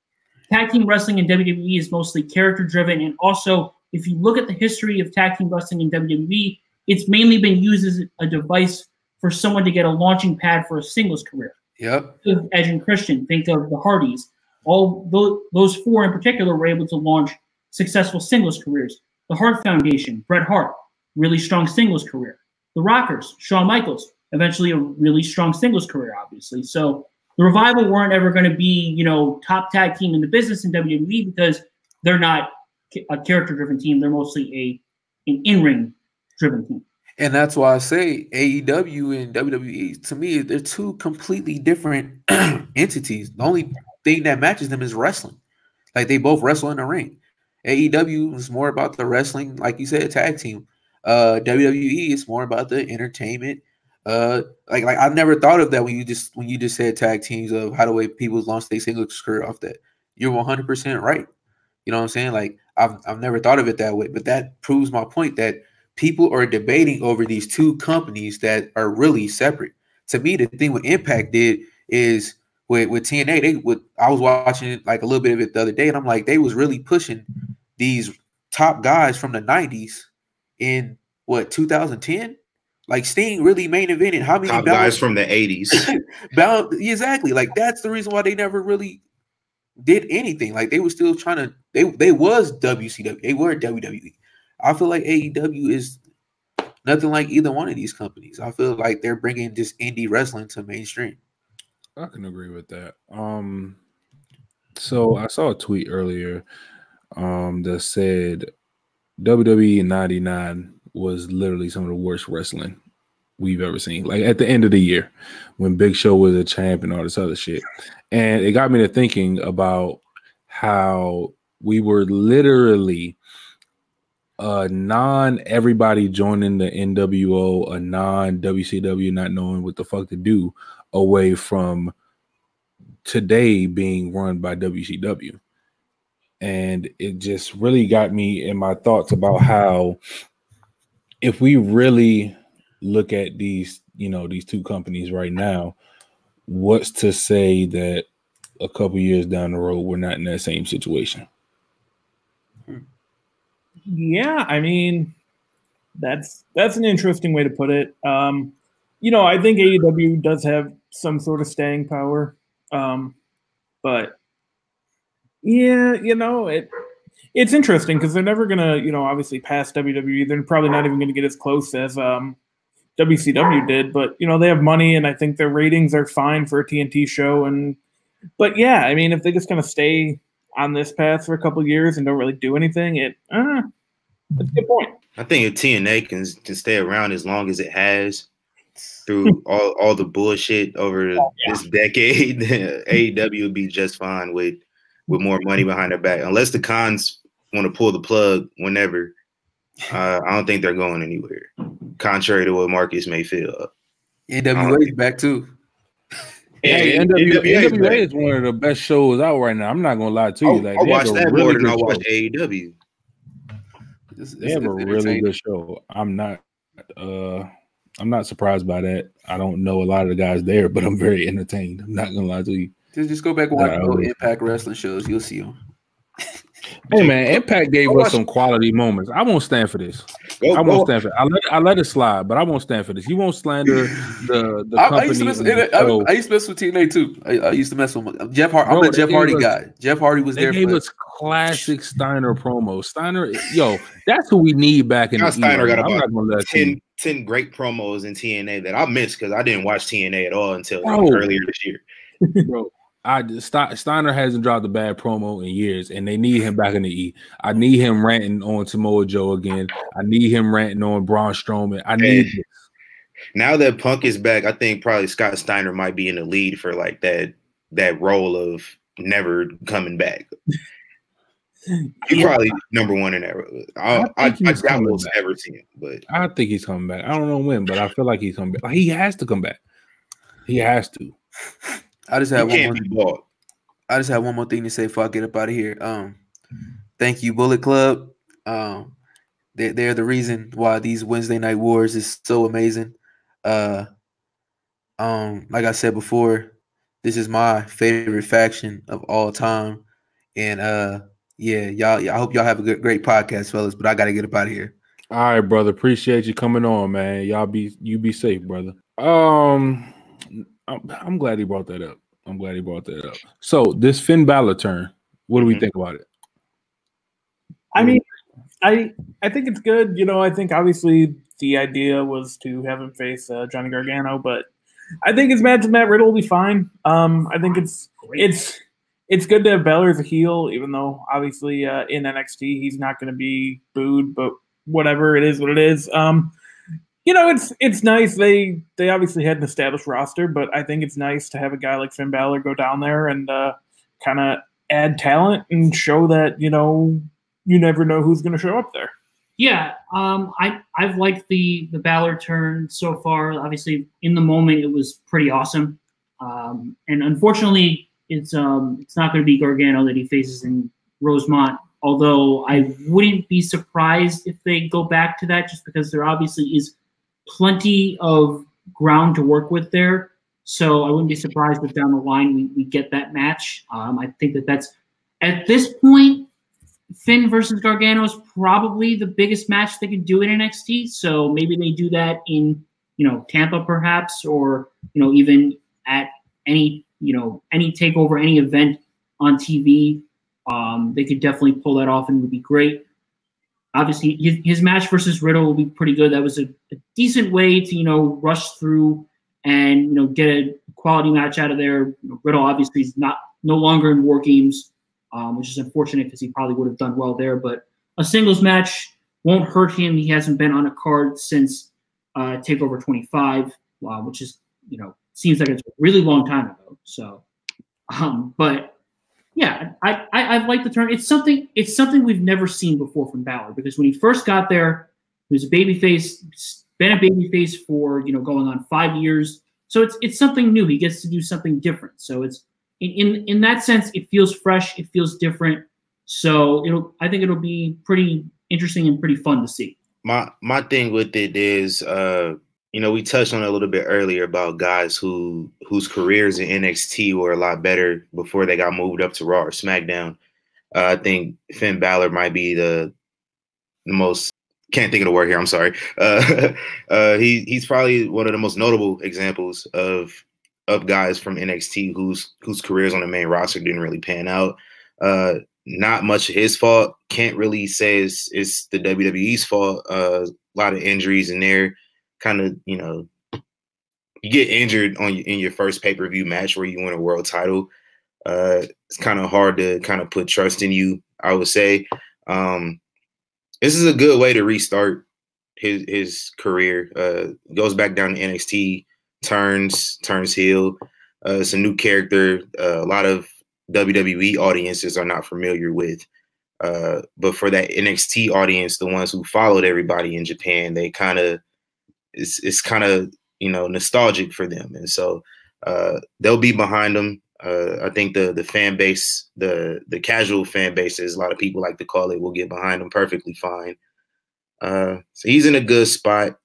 tag team wrestling in WWE is mostly character driven, and also if you look at the history of tag team wrestling in WWE, it's mainly been used as a device for someone to get a launching pad for a singles career. Yep. Think of Edge and Christian. Think of the Hardys. All those, those four in particular were able to launch successful singles careers. The Hart Foundation, Bret Hart, really strong singles career. The Rockers, Shawn Michaels, eventually a really strong singles career, obviously. So the Revival weren't ever going to be, you know, top tag team in the business in WWE because they're not a character-driven team. They're mostly a an in-ring driven team. And that's why I say AEW and WWE to me they're two completely different entities. The only thing that matches them is wrestling. Like they both wrestle in the ring. AEW is more about the wrestling, like you said, tag team. Uh WWE is more about the entertainment. Uh like like I've never thought of that when you just when you just said tag teams of how the way people launch their single career off that. You're 100 percent right. You know what I'm saying? Like I've I've never thought of it that way, but that proves my point that people are debating over these two companies that are really separate. To me, the thing with Impact did is with, with TNA, they would I was watching like a little bit of it the other day, and I'm like, they was really pushing these top guys from the 90s in what 2010? Like Sting really main evented how many Top bound- guys from the 80s. bound exactly like that's the reason why they never really did anything. Like they were still trying to they they was WCW, they were WWE. I feel like AEW is nothing like either one of these companies. I feel like they're bringing just indie wrestling to mainstream. I can agree with that. Um, so I saw a tweet earlier um, that said WWE in '99 was literally some of the worst wrestling we've ever seen. Like at the end of the year, when Big Show was a champ and all this other shit, and it got me to thinking about how we were literally a non everybody joining the NWO, a non WCW not knowing what the fuck to do away from today being run by WCW. And it just really got me in my thoughts about how if we really look at these, you know, these two companies right now, what's to say that a couple years down the road we're not in that same situation? Yeah, I mean, that's that's an interesting way to put it. Um, you know, I think AEW does have some sort of staying power, um, but yeah, you know, it it's interesting because they're never gonna, you know, obviously pass WWE. They're probably not even gonna get as close as um, WCW did, but you know, they have money, and I think their ratings are fine for a TNT show. And but yeah, I mean, if they just kind of stay on this path for a couple years and don't really do anything, it uh, that's a good point. I think if TNA can, can stay around as long as it has through all, all the bullshit over this decade, AEW would be just fine with with more money behind their back. Unless the Khans want to pull the plug whenever, uh, I don't think they're going anywhere. Contrary to what Markus may feel. NWA is back too. Hey, Yeah, NW, NWA is NWA is one of the best shows out right now. I'm not gonna lie to you. I, Like I watched that really more than I good watched show. AEW. It's- They have a it's really good show. I'm not uh I'm not surprised by that. I don't know a lot of the guys there, but I'm very entertained. I'm not gonna lie to you. Just, just go back and watch Yeah, I old. Impact Wrestling shows. You'll see them. Hey man, Impact gave us some quality moments. I won't stand for this. Go, I won't stand for. It. I let I let it slide, but I won't stand for this. You won't slander the the I, I company. used to mess, and the I, show. I used to mess with TNA too. I, I used to mess with him. Jeff Hardy. I'm a Jeff Hardy us- guy. Jeff Hardy was They there gave for us classic Steiner promos. Steiner, yo, that's who we need back in Now the Steiner era. got I'm about not gonna let 10, you. 10 great promos in TNA that I missed because I didn't watch TNA at all until like, earlier this year. bro. I Ste- Steiner hasn't dropped a bad promo in years, and they need him back in the E. I need him ranting on Samoa Joe again. I need him ranting on Braun Strowman. I need Hey. Now that Punk is back, I think probably Scott Steiner might be in the lead for like that that role of never coming back. He's Yeah. probably number one in that. I, I I, I, doubt we'll ever see him, but I think he's coming back. I don't know when, but I feel like he's coming back. Like, he has to come back. He has to. I just he had one more. can't be bald. I just have one more thing to say before I get up out of here. Um, thank you, Bullet Club. Um, they they're the reason why these Wednesday night wars is so amazing. Uh, um, like I said before, this is my favorite faction of all time, and uh, yeah, y'all. I hope y'all have a good, great podcast, fellas. But I gotta get up out of here. All right, brother. Appreciate you coming on, man. Y'all be you be safe, brother. Um, I'm, I'm glad he brought that up. I'm glad he brought that up. So this Finn Balor turn, what do we Mhm. think about it? I mean, I I think it's good. You know, I think obviously the idea was to have him face uh, Johnny Gargano, but I think his match with Matt Riddle will be fine. Um, I think it's it's it's good to have Balor as a heel, even though obviously uh, in NXT he's not going to be booed, but whatever it is, what it is. Um, you know, it's it's nice. They they obviously had an established roster, but I think it's nice to have a guy like Finn Balor go down there and uh, kind of add talent and show that you know you never know who's going to show up there. Yeah, um, I I've liked the the Balor turn so far. Obviously, in the moment, it was pretty awesome, um, and unfortunately, it's um it's not going to be Gargano that he faces in Rosemont. Although I wouldn't be surprised if they go back to that, just because there obviously is plenty of ground to work with there. So I wouldn't be surprised if down the line we, we get that match. Um, I think that that's at this point Finn versus Gargano is probably the biggest match they could do in NXT. So maybe they do that in you know Tampa perhaps, or you know even at any you know any takeover, any event on TV. Um, they could definitely pull that off and would be great. Obviously, his, his match versus Riddle will be pretty good. That was a, a decent way to you know rush through and you know get a quality match out of there. You know, Riddle obviously is not no longer in War Games um, which is unfortunate because he probably would have done well there. But a singles match won't hurt him. He hasn't been on a card since uh, Takeover 25, uh, which is you know seems like it's a really long time ago. So, um, but yeah, I, I I like the turn. It's something it's something we've never seen before from Balor because when he first got there, he was a babyface, been a babyface for you know going on five years. So it's it's something new. He gets to do something different. So it's in, in in that sense, it feels fresh. It feels different. So it'll. I think it'll be pretty interesting and pretty fun to see. my my thing with it is uh you know we touched on a little bit earlier about guys who whose careers in NXT were a lot better before they got moved up to Raw or SmackDown. Uh, I think Finn Balor might be the the most can't think of the word here. I'm sorry. Uh, uh, he he's probably one of the most notable examples of of guys from NXT whose whose careers on the main roster didn't really pan out. Uh, not much of his fault. Can't really say it's, it's the WWE's fault. Uh, a lot of injuries in there. Kind of, you know, you get injured on in your first pay per view match where you win a world title. Uh, it's kind of hard to kind of put trust in you. I would say um, this is a good way to restart his his career. Uh, goes back down to NXT, turns turns heel. Uh, it's a new character. Uh, a lot of WWE audiences are not familiar with. Uh, but for that NXT audience, the ones who followed everybody in Japan, they kind of it's it's kind of you know nostalgic for them, and so uh, they'll be behind them. Uh, I think the the fan base, the the casual fan base, as a lot of people like to call it, will get behind them perfectly fine. Uh, so he's in a good spot.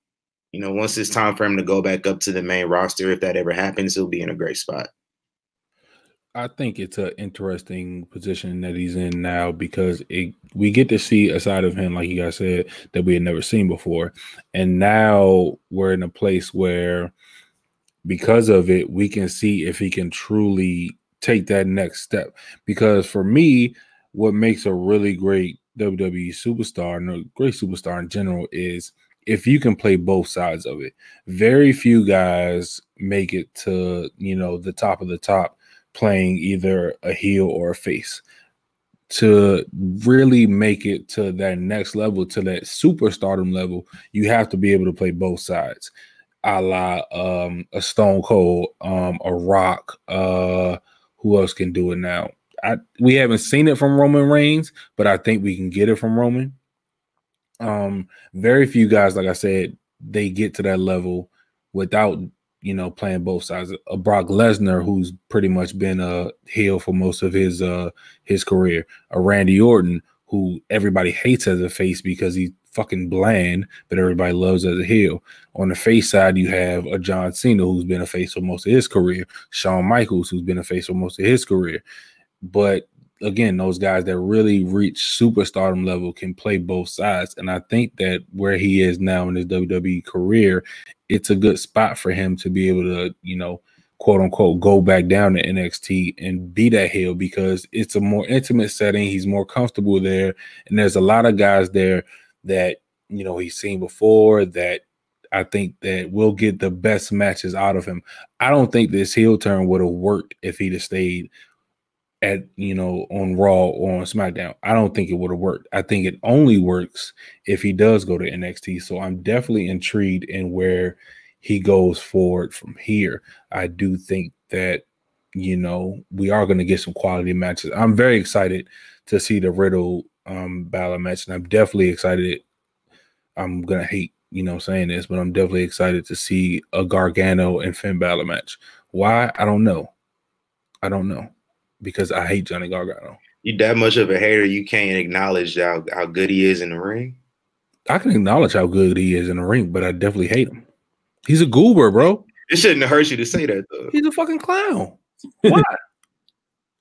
You know, once it's time for him to go back up to the main roster, if that ever happens, he'll be in a great spot. I think it's an interesting position that he's in now because it, we get to see a side of him, like you guys said, that we had never seen before. And now we're in a place where, because of it, we can see if he can truly take that next step. Because for me, what makes a really great WWE superstar and a great superstar in general is if you can play both sides of it. Very few guys make it to, you know, the top of the top playing either a heel or a face. To really make it to that next level, to that superstardom level, you have to be able to play both sides. A la um, a Stone Cold, um, a Rock, uh, who else can do it now? I we haven't seen it from Roman Reigns, but I think we can get it from Roman. Um, very few guys, like I said, they get to that level without you know playing both sides. A Brock Lesnar, who's pretty much been a heel for most of his uh his career. A Randy Orton, who everybody hates as a face because he's fucking bland, but everybody loves as a heel. On the face side, you have a John Cena who's been a face for most of his career, Shawn Michaels who's been a face for most of his career. But again, those guys that really reach superstardom level can play both sides. And I think that where he is now in his WWE career, it's a good spot for him to be able to, you know, quote unquote, go back down to NXT and be that heel because it's a more intimate setting. He's more comfortable there. And there's a lot of guys there that you know he's seen before that I think that we'll get the best matches out of him. I don't think this heel turn would have worked if he'd have stayed at you know on Raw or on SmackDown. I don't think it would have worked. I think it only works if he does go to NXT. So I'm definitely intrigued in where he goes forward from here. I do think that you know we are going to get some quality matches. I'm very excited to see the Riddle um Balor match, and I'm definitely excited. I'm gonna hate, you know, saying this, but I'm definitely excited to see a Gargano and Finn Balor match. Why? I don't know. I don't know because I hate Johnny Gargano. You that much of a hater, you can't acknowledge how, how good he is in the ring. I can acknowledge how good he is in the ring, but I definitely hate him. He's a goober, bro. It shouldn't have hurt you to say that though. He's a fucking clown. Why?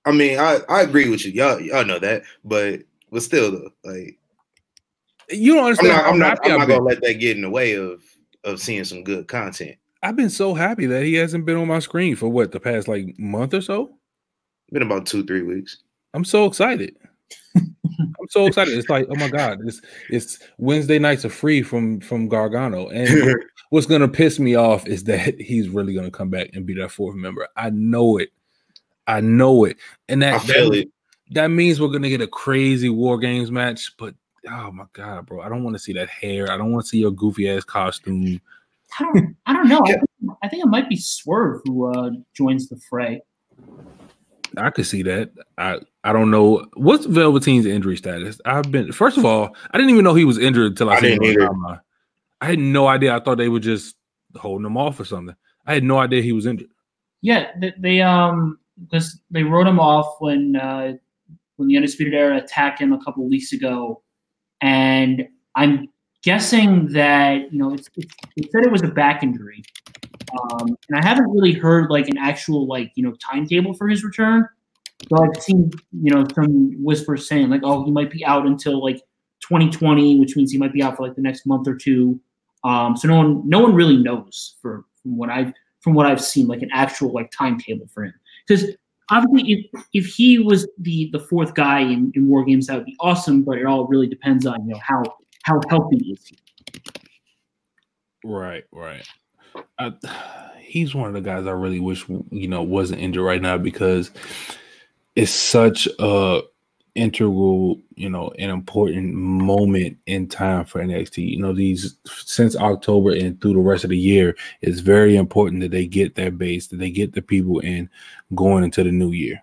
I mean, I, I agree with you. Y'all y'all know that, but but still though, like you don't I'm understand. not I'm not, I'm not gonna let that get in the way of of seeing some good content. I've been so happy that he hasn't been on my screen for what the past like month or so. Been about two, three weeks. I'm so excited. I'm so excited. It's like, oh my god, it's it's Wednesday nights are free from from Gargano. And what's gonna piss me off is that he's really gonna come back and be that fourth member. I know it. I know it. And that I feel that, it. that means we're gonna get a crazy war games match, but oh my god, bro. I don't want to see that hair. I don't want to see your goofy ass costume. I don't, I don't know. I think, I think it might be Swerve who uh, joins the fray. I could see that. I I don't know what's Velveteen's injury status. I've been first of all, I didn't even know he was injured until I, I seen didn't it either. I had no idea. I thought they were just holding him off or something. I had no idea he was injured. Yeah, they, they um because they wrote him off when uh, when the Undisputed Era attacked him a couple weeks ago, and I'm guessing that you know it's, it's, it said it was a back injury, um, and I haven't really heard like an actual like you know timetable for his return. So I've seen you know some whispers saying like oh he might be out until like 2020, which means he might be out for like the next month or two. Um, so no one no one really knows for from what I've from what I've seen like an actual like timetable for him because obviously if if he was the the fourth guy in, in war games that would be awesome but it all really depends on you know how how healthy is he Right, right. I, he's one of the guys I really wish you know wasn't injured right now because it's such a integral, you know, an important moment in time for NXT. You know, these since October and through the rest of the year, it's very important that they get their base, that they get the people in going into the new year.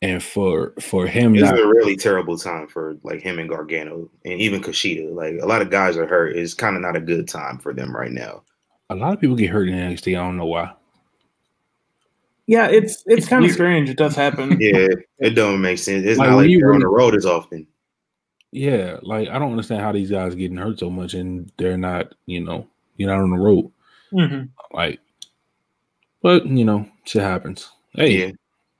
And for for him It's not a really terrible time for like him and Gargano and even Kushida. Like a lot of guys are hurt. It's kind of not a good time for them right now. A lot of people get hurt in NXT. I don't know why. Yeah, it's it's, It's kind of strange. It does happen. Yeah, it don't make sense. It's Like, not like you they're on the road as often. Yeah, like I don't understand how these guys getting hurt so much and they're not, you know, you're not on the road. Mhm. Like, but you know, shit happens. Hey, Yeah.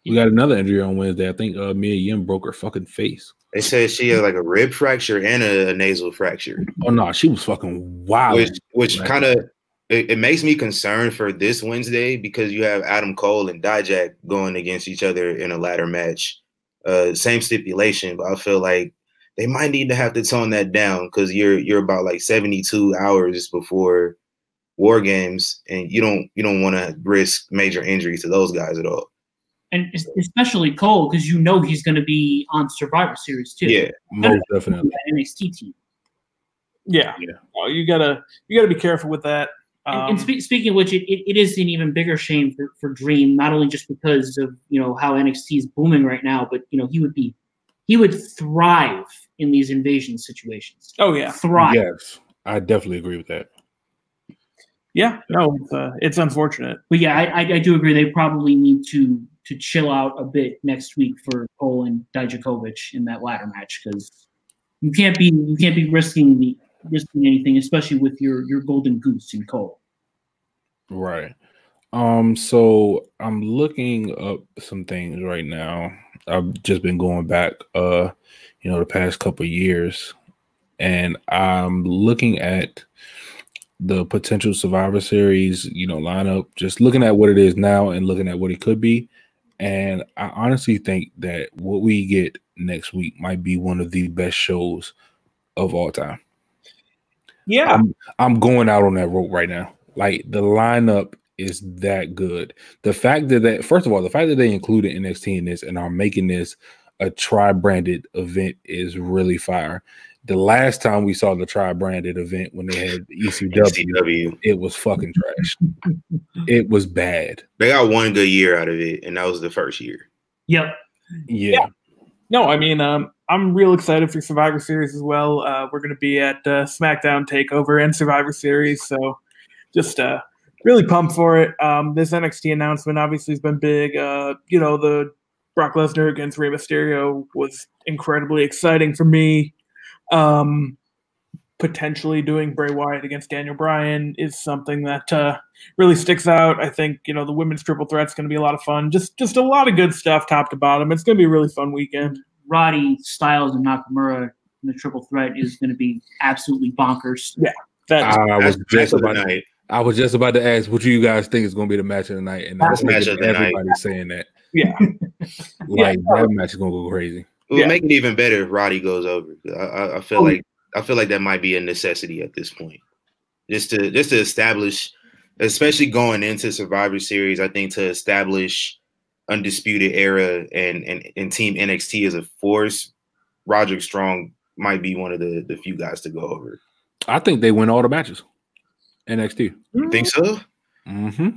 We got another injury on Wednesday. I think uh, Mia Yim broke her fucking face. They said she had like a rib fracture and a, a nasal fracture, Oh no, she was fucking wild. which which Right. kind of it, it makes me concerned for this Wednesday because you have Adam Cole and Dijak going against each other in a ladder match. Uh, same stipulation, but I feel like they might need to have to tone that down because you're you're about like 72 hours before war games, and you don't you don't want to risk major injuries to those guys at all. and especially Cole because you know he's going to be on Survivor Series too. Yeah, Most definitely. NXT team. Yeah, Yeah. Oh, you gotta you gotta be careful with that. And, Um, and spe- speaking of which, it, it, it is an even bigger shame for, for Dream, not only just because of you know how NXT is booming right now, but you know he would be he would thrive in these invasion situations. oh yeah, Thrive. Yes, I definitely agree with that. yeah. No, it's uh, it's unfortunate. But yeah, I, I, I do agree. They probably need to to chill out a bit next week for Cole and Dijakovic in that ladder match because you can't be you can't be risking the risking anything, especially with your your golden goose in Cole. Right. Um, so I'm looking up some things right now. I've just been going back uh, you know, the past couple years, and I'm looking at the potential Survivor Series, you know, lineup, just looking at what it is now and looking at what it could be. And I honestly think that what we get next week might be one of the best shows of all time. Yeah, I'm I'm going out on that rope right now. Like the lineup is that good. The fact that that first of all, the fact that they included NXT in this and are making this a tri-branded event is really fire. The last time we saw the tri-branded event when they had ECW, CW. it was fucking trash. it was bad. They got one good year out of it, and that was the first year. Yep. Yeah. No, I mean, um, I'm real excited for Survivor Series as well. Uh, we're going to be at uh, SmackDown Takeover and Survivor Series, so just uh, really pumped for it. Um, this NXT announcement obviously has been big. Uh, you know, the Brock Lesnar against Rey Mysterio was incredibly exciting for me. Um, potentially doing Bray Wyatt against Daniel Bryan is something that uh, really sticks out. I think you know the women's triple threat's going to be a lot of fun. Just just a lot of good stuff, top to bottom. It's going to be a really fun weekend. Roddy Styles and Nakamura in the triple threat is going to be absolutely bonkers. Yeah, That I was That's just of the about night. I was just about to ask what do you guys think is going to be the match of the night, and That's match of the night. everybody's saying that. yeah, Like that match is going to go crazy. It would Yeah. make it even better if Roddy goes over. I, I, I feel Oh. like I feel like that might be a necessity at this point, just to just to establish, especially going into Survivor Series. I think to establish undisputed era and and, and Team NXT as a force, Roderick Strong might be one of the the few guys to go over. I think they win all the matches. NXT. You think so? Mm-hmm.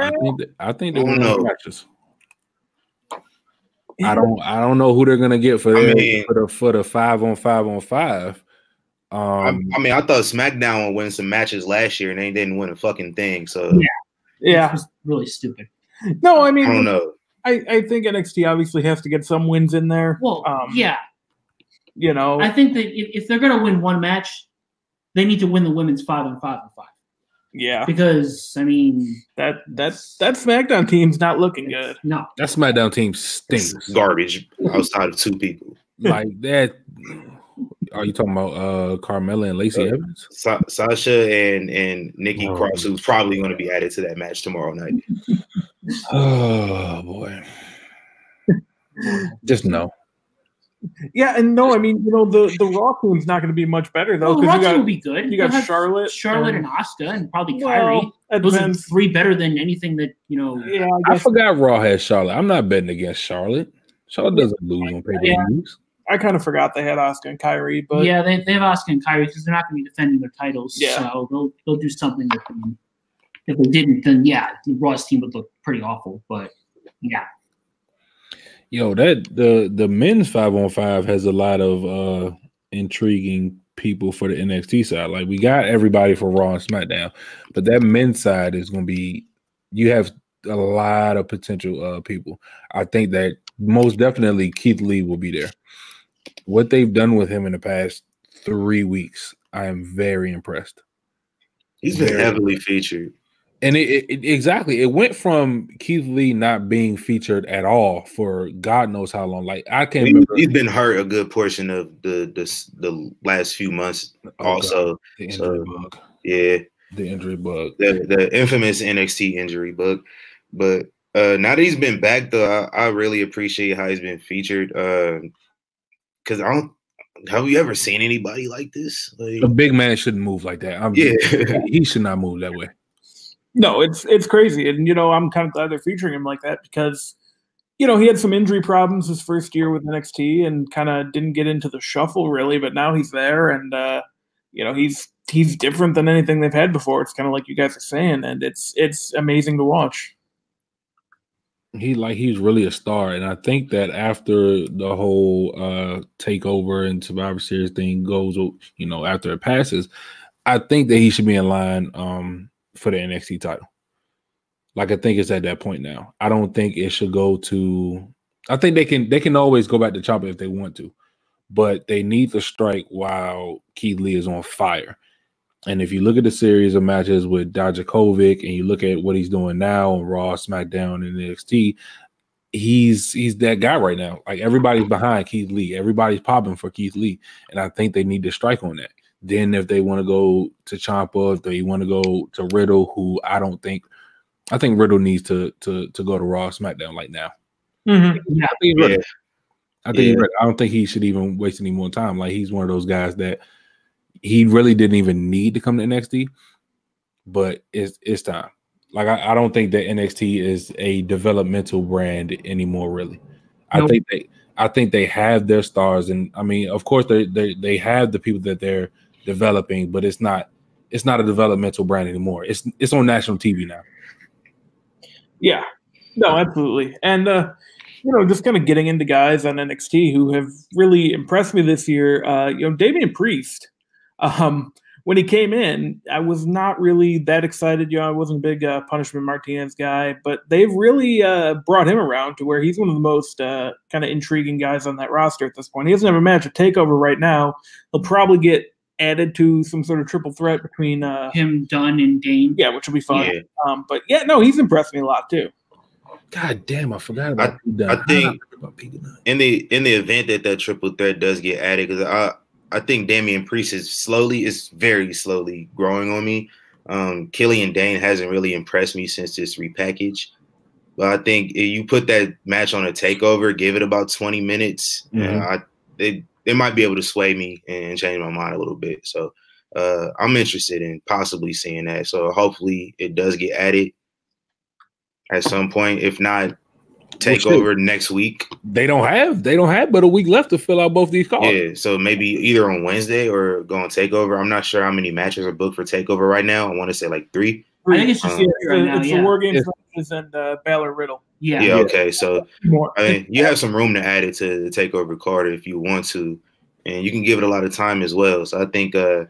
I think that, I think they I win don't all the matches. I don't I don't know who they're gonna get for I the mean- for the for the five on five on five. I, Um, I mean, I thought SmackDown would win some matches last year, and they didn't win a fucking thing. So yeah. It's really stupid. No, I I don't mean, know. I, I think NXT obviously has to get some wins in there. Well, Um, yeah, you know, I think that if, if they're going to win one match, they need to win the women's five and five and five yeah, because I mean, that that that SmackDown team's not looking good. no, that SmackDown team It's stinks. garbage outside of two people. like that. Are you talking about uh Carmella and Lacey Uh, Evans? Sa- Sasha and and Nikki Oh. Cross, who's probably going to be added to that match tomorrow night. Oh boy. Just no. Yeah, and no, I mean, you know, the the Raw team's not going to be much better though well, because Roxy you will got be good. you got They'll Charlotte, Charlotte, and- and Asuka, and probably Kairi. well, it Those are three better than anything that you know. Yeah, I I forgot Raw has Charlotte. I'm not betting against Charlotte. Charlotte doesn't lose on pay per views. I kind of forgot they had Asuka and Kairi, but yeah, they, they have Asuka and Kairi because they're not going to be defending their titles. Yeah. So they'll they'll do something with them. If they didn't, then yeah, the Raw's team would look pretty awful. But yeah, Yo, that the the men's five on five has a lot of uh intriguing people for the NXT side. Like we got everybody for Raw and SmackDown, but that men's side is going to be you have a lot of potential uh people. I think that most definitely Keith Lee will be there. What they've done with him in the past three weeks, I am very impressed. He's been Very- heavily featured. And it, it, exactly it went from Keith Lee not being featured at all for God knows how long. Like I can't He, remember he's been hurt a good portion of the the the last few months. Oh, also, the injury so- bug. yeah, The injury bug. the the infamous NXT injury bug. But uh now that he's been back, though, I, I really appreciate how he's been featured. Because I don't. Have you ever seen anybody like this? Like, A big man shouldn't move like that. I'm yeah, he should not move that way. No, it's it's crazy, and you know I'm kind of glad they're featuring him like that because you know he had some injury problems his first year with NXT and kind of didn't get into the shuffle really, but now he's there and uh, you know he's he's different than anything they've had before. It's kind of like you guys are saying, and it's it's amazing to watch. He like he's really a star and i think that after the whole uh takeover and survivor series thing goes you know after it passes i think that he should be in line um for the nxt title. Like i think it's at that point now. I don't think it should go to i think they can they can always go back to Ciampa if they want to but they need to strike while keith lee is on fire and if you look at the series of matches with Dijakovic and you look at what he's doing now on Raw, SmackDown, and NXT, he's he's that guy right now. Like everybody's behind Keith Lee. Everybody's popping for Keith Lee. And I think they need to strike on that. Then if they want to go to Ciampa, if they want to go to Riddle, who I don't think I think Riddle needs to to to go to Raw SmackDown like now. Mm-hmm. Yeah, I think yeah. I think Yeah. I don't think he should even waste any more time. Like he's one of those guys that he really didn't even need to come to NXT, but it's it's time. Like I, I don't think that NXT is a developmental brand anymore. Really, I think they I think they have their stars, and I mean, of course, they they they have the people that they're developing, but it's not it's not a developmental brand anymore. It's it's on national TV now. Yeah, no, absolutely, and uh, you know, just kind of getting into guys on NXT who have really impressed me this year. Uh, you know, Damian Priest. Um, when he came in, I was not really that excited. You know, I wasn't a big uh, Punishment Martinez guy, but they've really uh, brought him around to where he's one of the most uh, kind of intriguing guys on that roster at this point. He doesn't have a match at Takeover right now. He'll probably get added to some sort of triple threat between, uh, him, Dunne, and Dain. yeah, which will be fun. Yeah. Um, but yeah, no, he's impressed me a lot too. God damn, I forgot about Pete Dunne. I think- forget about Pete Dunne? in the in the event that that triple threat does get added, because I I think Damian Priest is slowly is very slowly growing on me. Um, Killian Dain hasn't really impressed me since this repackage. But I think if you put that match on a takeover, give it about 20 minutes, Mhm. uh, I it, it might be able to sway me and change my mind a little bit. So uh, I'm interested in possibly seeing that. So hopefully it does get added at some point. If not, take shit. over next week. They don't have they don't have but a week left to fill out both these cards. Yeah, so maybe either on Wednesday or go on Takeover. I'm not sure how many matches are booked for Takeover right now. I want to say like three. I think it's just Um, Yeah, three it's, right the- now. it's Yeah. the War Games It's- and uh, Balor Riddle. yeah. Yeah, Yeah. okay. So More. I mean, you have some room to add it to the Takeover card if you want to, and you can give it a lot of time as well. So I think uh,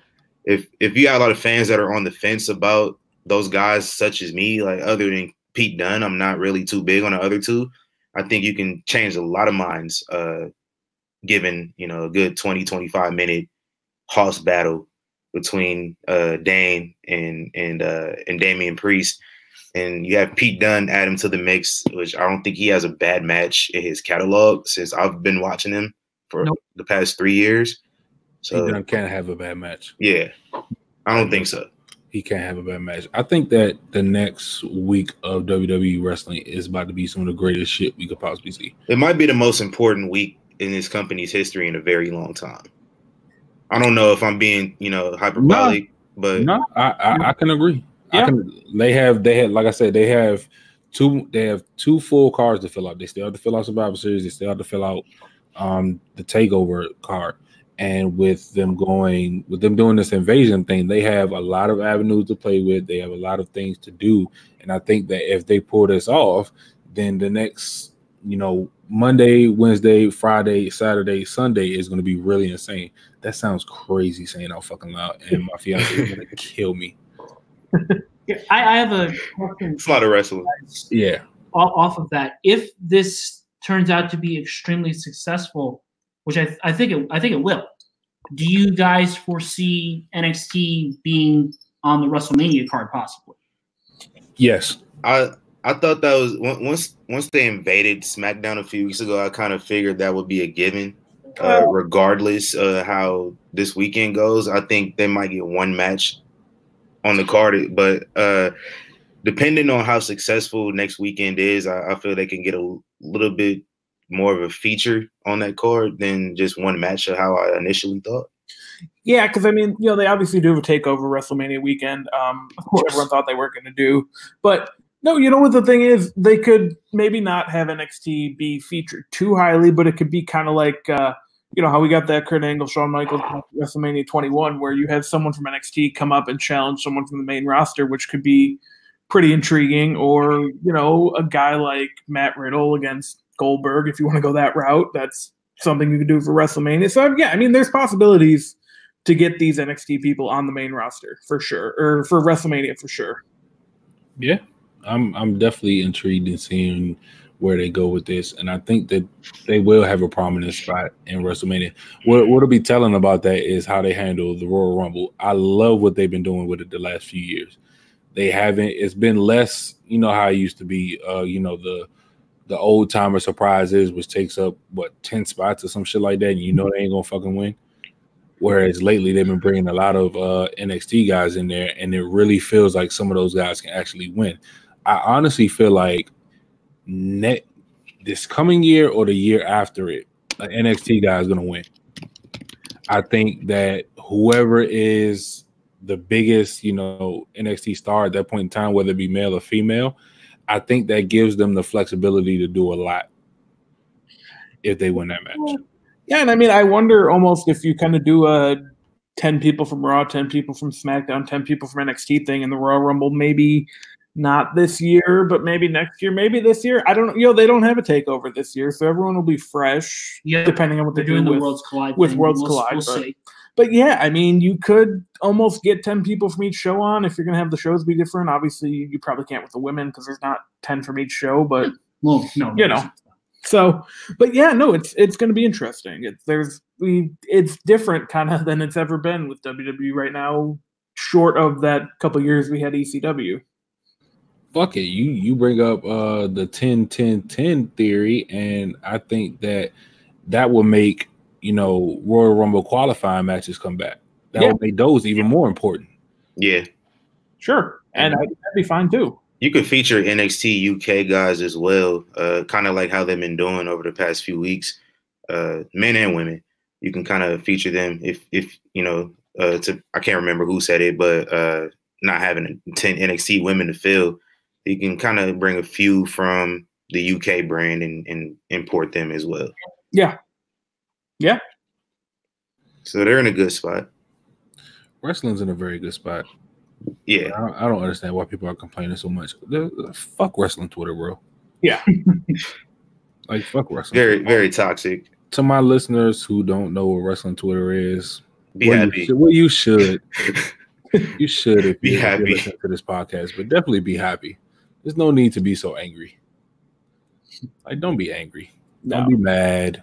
if if you have a lot of fans that are on the fence about those guys, such as me, like other than Pete Dunne, I'm not really too big on the other two. I think you can change a lot of minds, uh, given you know a good 20, 25 minute hoss battle between uh, Dain and and uh, and Damian Priest. And you have Pete Dunne add him to the mix, which I don't think he has a bad match in his catalog since I've been watching him for Nope. the past three years. So Pete So Dunne can't have a bad match. yeah, I don't think so. He can't have a bad match. I think that the next week of WWE wrestling is about to be some of the greatest shit we could possibly see. It might be the most important week in this company's history in a very long time. I don't know if I'm being, you know, hyperbolic, but No, I I, I can agree. I Yeah. can, they have they had like I said they have two they have two full cards to fill out. They still have to fill out Survivor Series. They still have to fill out um the Takeover card. And with them going with them doing this invasion thing, they have a lot of avenues to play with. They have a lot of things to do. And I think that if they pull this off, then the next you know Monday, Wednesday, Friday, Saturday, Sunday is going to be really insane. That sounds crazy saying out fucking loud, and my fiance is going to kill me. I, I have a question it's a lot of wrestling. Yeah, o- off of that. If this turns out to be extremely successful, which I, I think it, I think it will, do you guys foresee NXT being on the WrestleMania card possibly? Yes. I I thought that was once once they invaded SmackDown a few weeks ago. I kind of figured that would be a given, uh, regardless of how this weekend goes. I think they might get one match on the card, but uh, depending on how successful next weekend is, I, I feel they can get a little bit more of a feature on that card than just one match of how I initially thought. Yeah, because I mean, you know, they obviously do have a takeover WrestleMania weekend, um, which everyone thought they weren't going to do. But no, you know what the thing is? They could maybe not have NXT be featured too highly, but it could be kind of like, uh, you know, how we got that Kurt Angle, Shawn Michaels WrestleMania 21, where you have someone from NXT come up and challenge someone from the main roster, which could be pretty intriguing. Or, you know, a guy like Matt Riddle against Goldberg, if you want to go that route. That's something you could do for WrestleMania. So, yeah, I mean, there's possibilities to get these NXT people on the main roster for sure, or for WrestleMania for sure. Yeah, I'm I'm definitely intrigued in seeing where they go with this, and I think that they will have a prominent spot in WrestleMania. What what'll be telling about that is how they handle the Royal Rumble. I love what they've been doing with it the last few years. They haven't. It's been less. You know how it used to be. Uh, you know the the old timer surprises, which takes up what ten spots or some shit like that. And you know they ain't gonna fucking win. Whereas lately they've been bringing a lot of uh, NXT guys in there, and it really feels like some of those guys can actually win. I honestly feel like net this coming year or the year after it, an NXT guy is gonna win. I think that whoever is the biggest, you know, NXT star at that point in time, whether it be male or female, I think that gives them the flexibility to do a lot if they win that match. Yeah, and I mean, I wonder almost if you kind of do a 10 people from Raw, 10 people from SmackDown, 10 people from NXT thing in the Royal Rumble, maybe not this year, but maybe next year, maybe this year. I don't know. You know, they don't have a takeover this year, so everyone will be fresh. Yeah, depending on what they're they do doing the with, Worlds Collide with thing. Worlds We'll- Collide, we'll but- yeah, I mean, you could almost get 10 people from each show on if you're going to have the shows be different. Obviously, you probably can't with the women because there's not 10 from each show, but Well, no, you know. So, but yeah, no, it's it's going to be interesting. It's there's we it's different kind of than it's ever been with WWE right now. Short of that couple years we had ECW. fuck it you you bring up uh the 10 10 10 theory and i think that that will make you know royal rumble qualifying matches come back that Yeah. will make those even more important Yeah, Sure, and I, that'd be fine too. you could feature NXT UK guys as well, uh, kind of like how they've been doing over the past few weeks, uh, men and women. You can kind of feature them if if you know. Uh, to I can't remember who said it, but uh, not having ten NXT women to fill, you can kind of bring a few from the UK brand and, and import them as well. Yeah, So they're in a good spot. wrestling's in a very good spot Yeah, i don't, I don't understand why people are complaining so much The- fuck wrestling twitter bro Yeah. like fuck wrestling very very toxic. to my listeners who don't know what wrestling twitter is Be well, happy. You should, well, you should. You should if Be you, if you happy. listen to this podcast, but definitely be happy. There's no need to be so angry. Like, don't be angry. no, Don't be mad.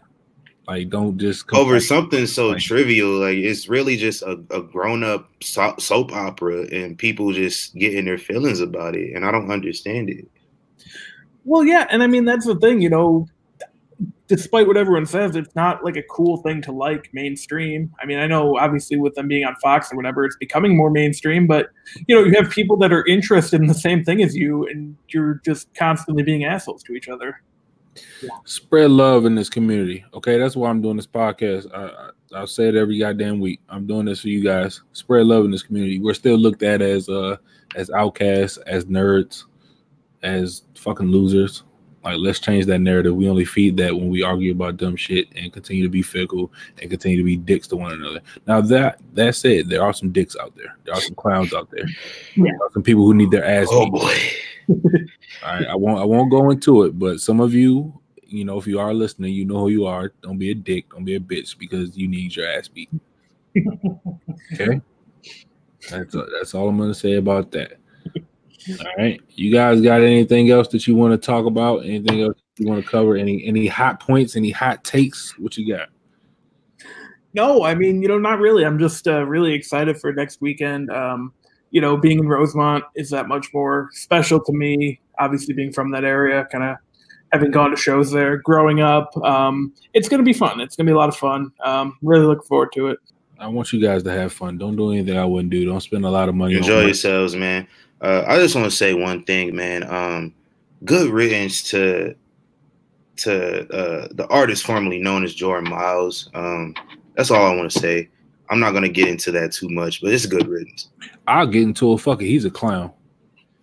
Like, don't just over something so Like- trivial. Like it's really just a, a grown up so- soap opera, and people just getting their feelings about it, and I don't understand it. Well, yeah, and I mean that's the thing, you know. Despite what everyone says, it's not like a cool thing to like mainstream. I mean, I know obviously with them being on Fox or whatever, it's becoming more mainstream. But you know, you have people that are interested in the same thing as you, and you're just constantly being assholes to each other. Spread love in this community. Okay, that's why I'm doing this podcast. I, I, I'll say it every goddamn week. I'm doing this for you guys. Spread love in this community. We're still looked at as uh as outcasts, as nerds, as fucking losers. Like, let's change that narrative. We only feed that when we argue about dumb shit and continue to be fickle and continue to be dicks to one another. Now that that said, there are some dicks out there. There are some clowns out there. Yeah. There are some people who need their ass Oh beat. boy, All right, I won't I won't go into it, but some of you, you know, if you are listening, you know who you are. Don't be a dick, don't be a bitch because you need your ass beat. okay, that's that's all I'm gonna say about that. All right, you guys got anything else that you want to talk about? Anything else you want to cover? Any any hot points? Any hot takes? What you got? No, I mean, you know, not really. I'm just uh, really excited for next weekend. Um, you know, being in Rosemont is that much more special to me. Obviously, being from that area, kind of having gone to shows there, growing up, um, it's going to be fun. It's going to be a lot of fun. Um, really looking forward to it. I want you guys to have fun. Don't do anything I wouldn't do. Don't spend a lot of money. Enjoy yourselves, man. Uh, I just want to say one thing, man. Um, good riddance to to uh, the artist formerly known as Jordan Myles. Um, that's all I want to say. I'm not gonna get into that too much, but it's good riddance. I'll get into a Fuck it. He's a clown.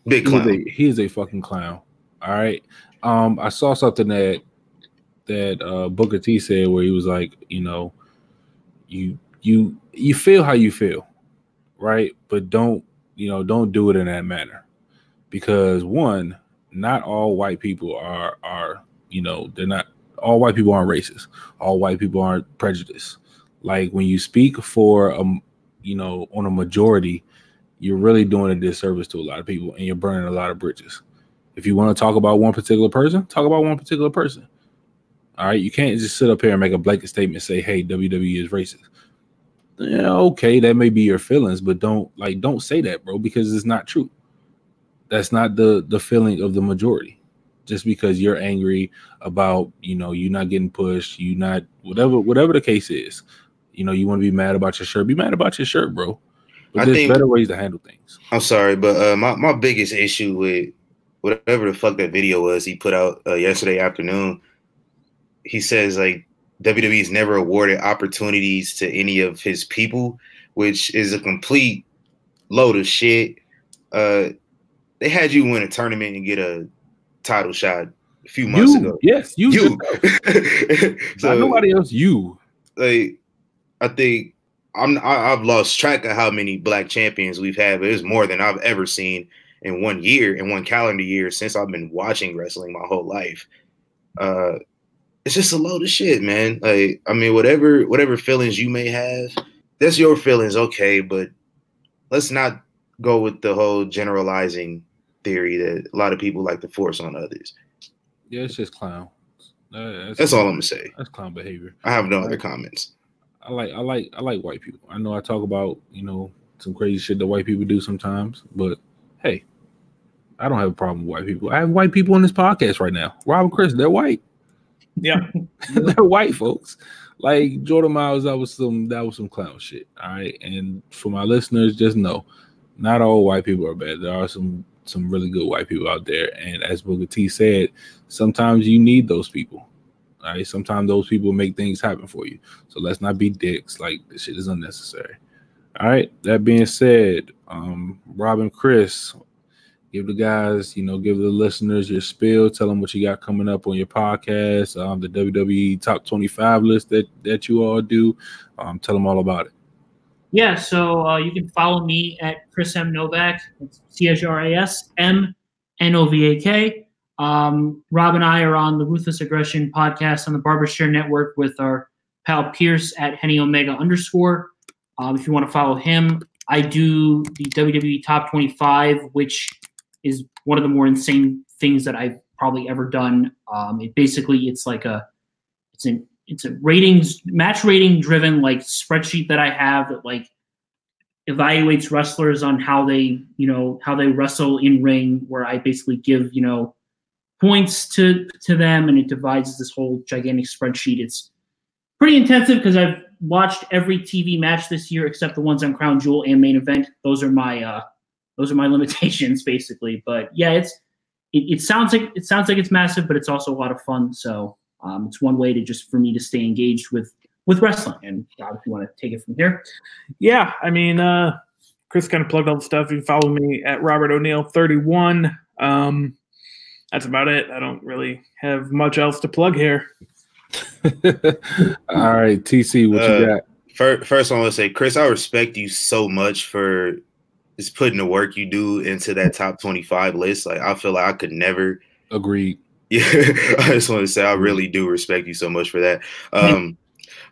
Big clown. He is a, he is a fucking clown. All right. Um, I saw something that that uh, Booker T said where he was like, you know, you you you feel how you feel, right? But don't you know? Don't do it in that manner, because one, not all white people are are you know they're not all white people aren't racist. All white people aren't prejudiced. Like when you speak for a, you know, on a majority, you're really doing a disservice to a lot of people, and you're burning a lot of bridges. If you want to talk about one particular person, talk about one particular person. All right, you can't just sit up here and make a blanket statement say, "Hey, WWE is racist." Yeah, okay, that may be your feelings, but don't like don't say that, bro, because it's not true. That's not the the feeling of the majority. Just because you're angry about, you know, you're not getting pushed, you not whatever whatever the case is, you know, you want to be mad about your shirt, be mad about your shirt, bro. But I there's think- better ways to handle things. I'm sorry, but uh, my my biggest issue with whatever the fuck that video was he put out uh, yesterday afternoon, he says like WWE's never awarded opportunities to any of his people, which is a complete load of shit. Uh, they had you win a tournament and get a title shot a few months You, ago. yes, you, You, not so nobody else. You, like I think I'm I, I've lost track of how many black champions we've had, but it's more than I've ever seen in one year, in one calendar year since I've been watching wrestling my whole life. Uh it's just a load of shit, man. Like I mean, whatever whatever feelings you may have, that's your feelings, okay, but let's not go with the whole generalizing theory that a lot of people like to force on others. yeah, it's just clown. Uh, That's all I'm gonna say. That's clown behavior. I have no other comments. I like I like I like white people. I know I talk about, you know, some crazy shit that white people do sometimes, but hey, I don't have a problem with white people. I have white people on this podcast right now. Rob and Chris, they're white. Yeah. they're white folks. Like Jordan Myles, that was some that was some clown shit. All right. And for my listeners, just know not all white people are bad. There are some some really good white people out there. And as Booker T said, sometimes you need those people. All right. Sometimes those people make things happen for you. So let's not be dicks. Like this shit is unnecessary. All right. That being said, um, Robin Chris, give the guys, you know, give the listeners your spill. Tell them what you got coming up on your podcast, um, the WWE Top 25 list that that you all do. Um, tell them all about it. Yeah, so uh, you can follow me at Chris M Novak. C H R A S M N O V A K. Um, Rob and I are on the Ruthless Aggression podcast on the Barbershare Network with our pal Pierce at Henny Omega underscore. Um, if you want to follow him, I do the WWE Top 25, which is one of the more insane things that I've probably ever done. Um, it basically it's like a it's an it's a ratings match rating driven like spreadsheet that I have that like evaluates wrestlers on how they you know how they wrestle in ring where I basically give you know points to to them and it divides this whole gigantic spreadsheet. It's pretty intensive because I've watched every TV match this year except the ones on Crown Jewel and main event. Those are my uh those are my limitations basically. But yeah, it's it, it sounds like it sounds like it's massive, but it's also a lot of fun. So um, it's one way to just for me to stay engaged with with wrestling. And Rob, if you want to take it from here, Yeah, I mean, uh, Chris kind of plugged all the stuff. You can follow me at Robert O'Neill thirty one. Um, that's about it. I don't really have much else to plug here. all right, TC, what you Uh, got? First, first I want to say, Chris, I respect you so much for just putting the work you do into that top 25 list. Like, I feel like I could never. agree. Yeah, I just want to say I really do respect you so much for that. Um,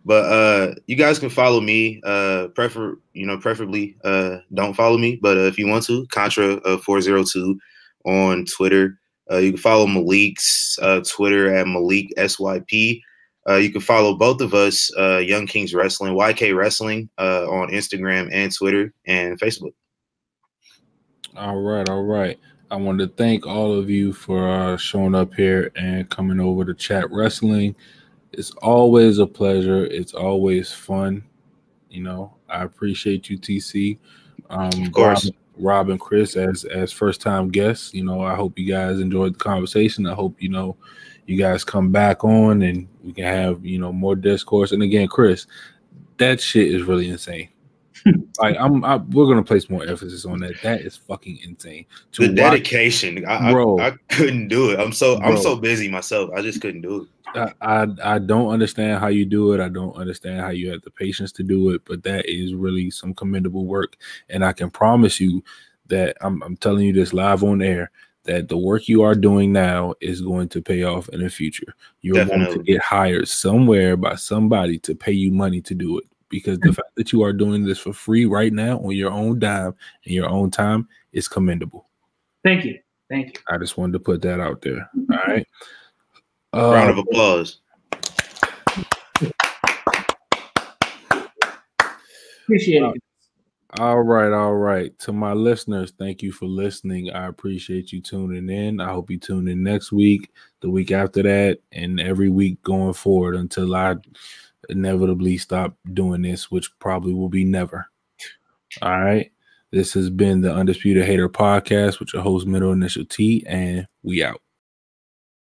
but uh, you guys can follow me. Uh, prefer you know, preferably uh, don't follow me, but uh, if you want to, Contra uh, 402 on Twitter. Uh, you can follow Malik's uh, Twitter at Malik SYP. Uh, you can follow both of us, uh, Young Kings Wrestling, YK Wrestling, uh, on Instagram and Twitter and Facebook. All right, all right. I want to thank all of you for uh, showing up here and coming over to chat wrestling. It's always a pleasure. It's always fun. You know, I appreciate you, TC. Um, Of course. Rob, Rob and Chris as as first time guests. You know, I hope you guys enjoyed the conversation. I hope you know you guys come back on and we can have you know more discourse. And again, Chris, that shit is really insane. like I'm, I, we're gonna place more emphasis on that. That is fucking insane. To The dedication, I, Bro. I, I couldn't do it. I'm so I'm so busy myself. I just couldn't do it. I, I I don't understand how you do it. I don't understand how you have the patience to do it, but that is really some commendable work. And I can promise you that I'm I'm telling you this live on air that the work you are doing now is going to pay off in the future. You're going to get hired somewhere by somebody to pay you money to do it. Because the fact that you are doing this for free right now on your own dime and your own time is commendable. Thank you. Thank you. I just wanted to put that out there. All right. Uh, Round of applause. Appreciate Uh, it. All right, all right. To my listeners, thank you for listening. I appreciate you tuning in. I hope you tune in next week, the week after that, and every week going forward until I inevitably stop doing this, which probably will be never. All right. This has been the Undisputed Hater Podcast with your host, Middle Initial T, and we out.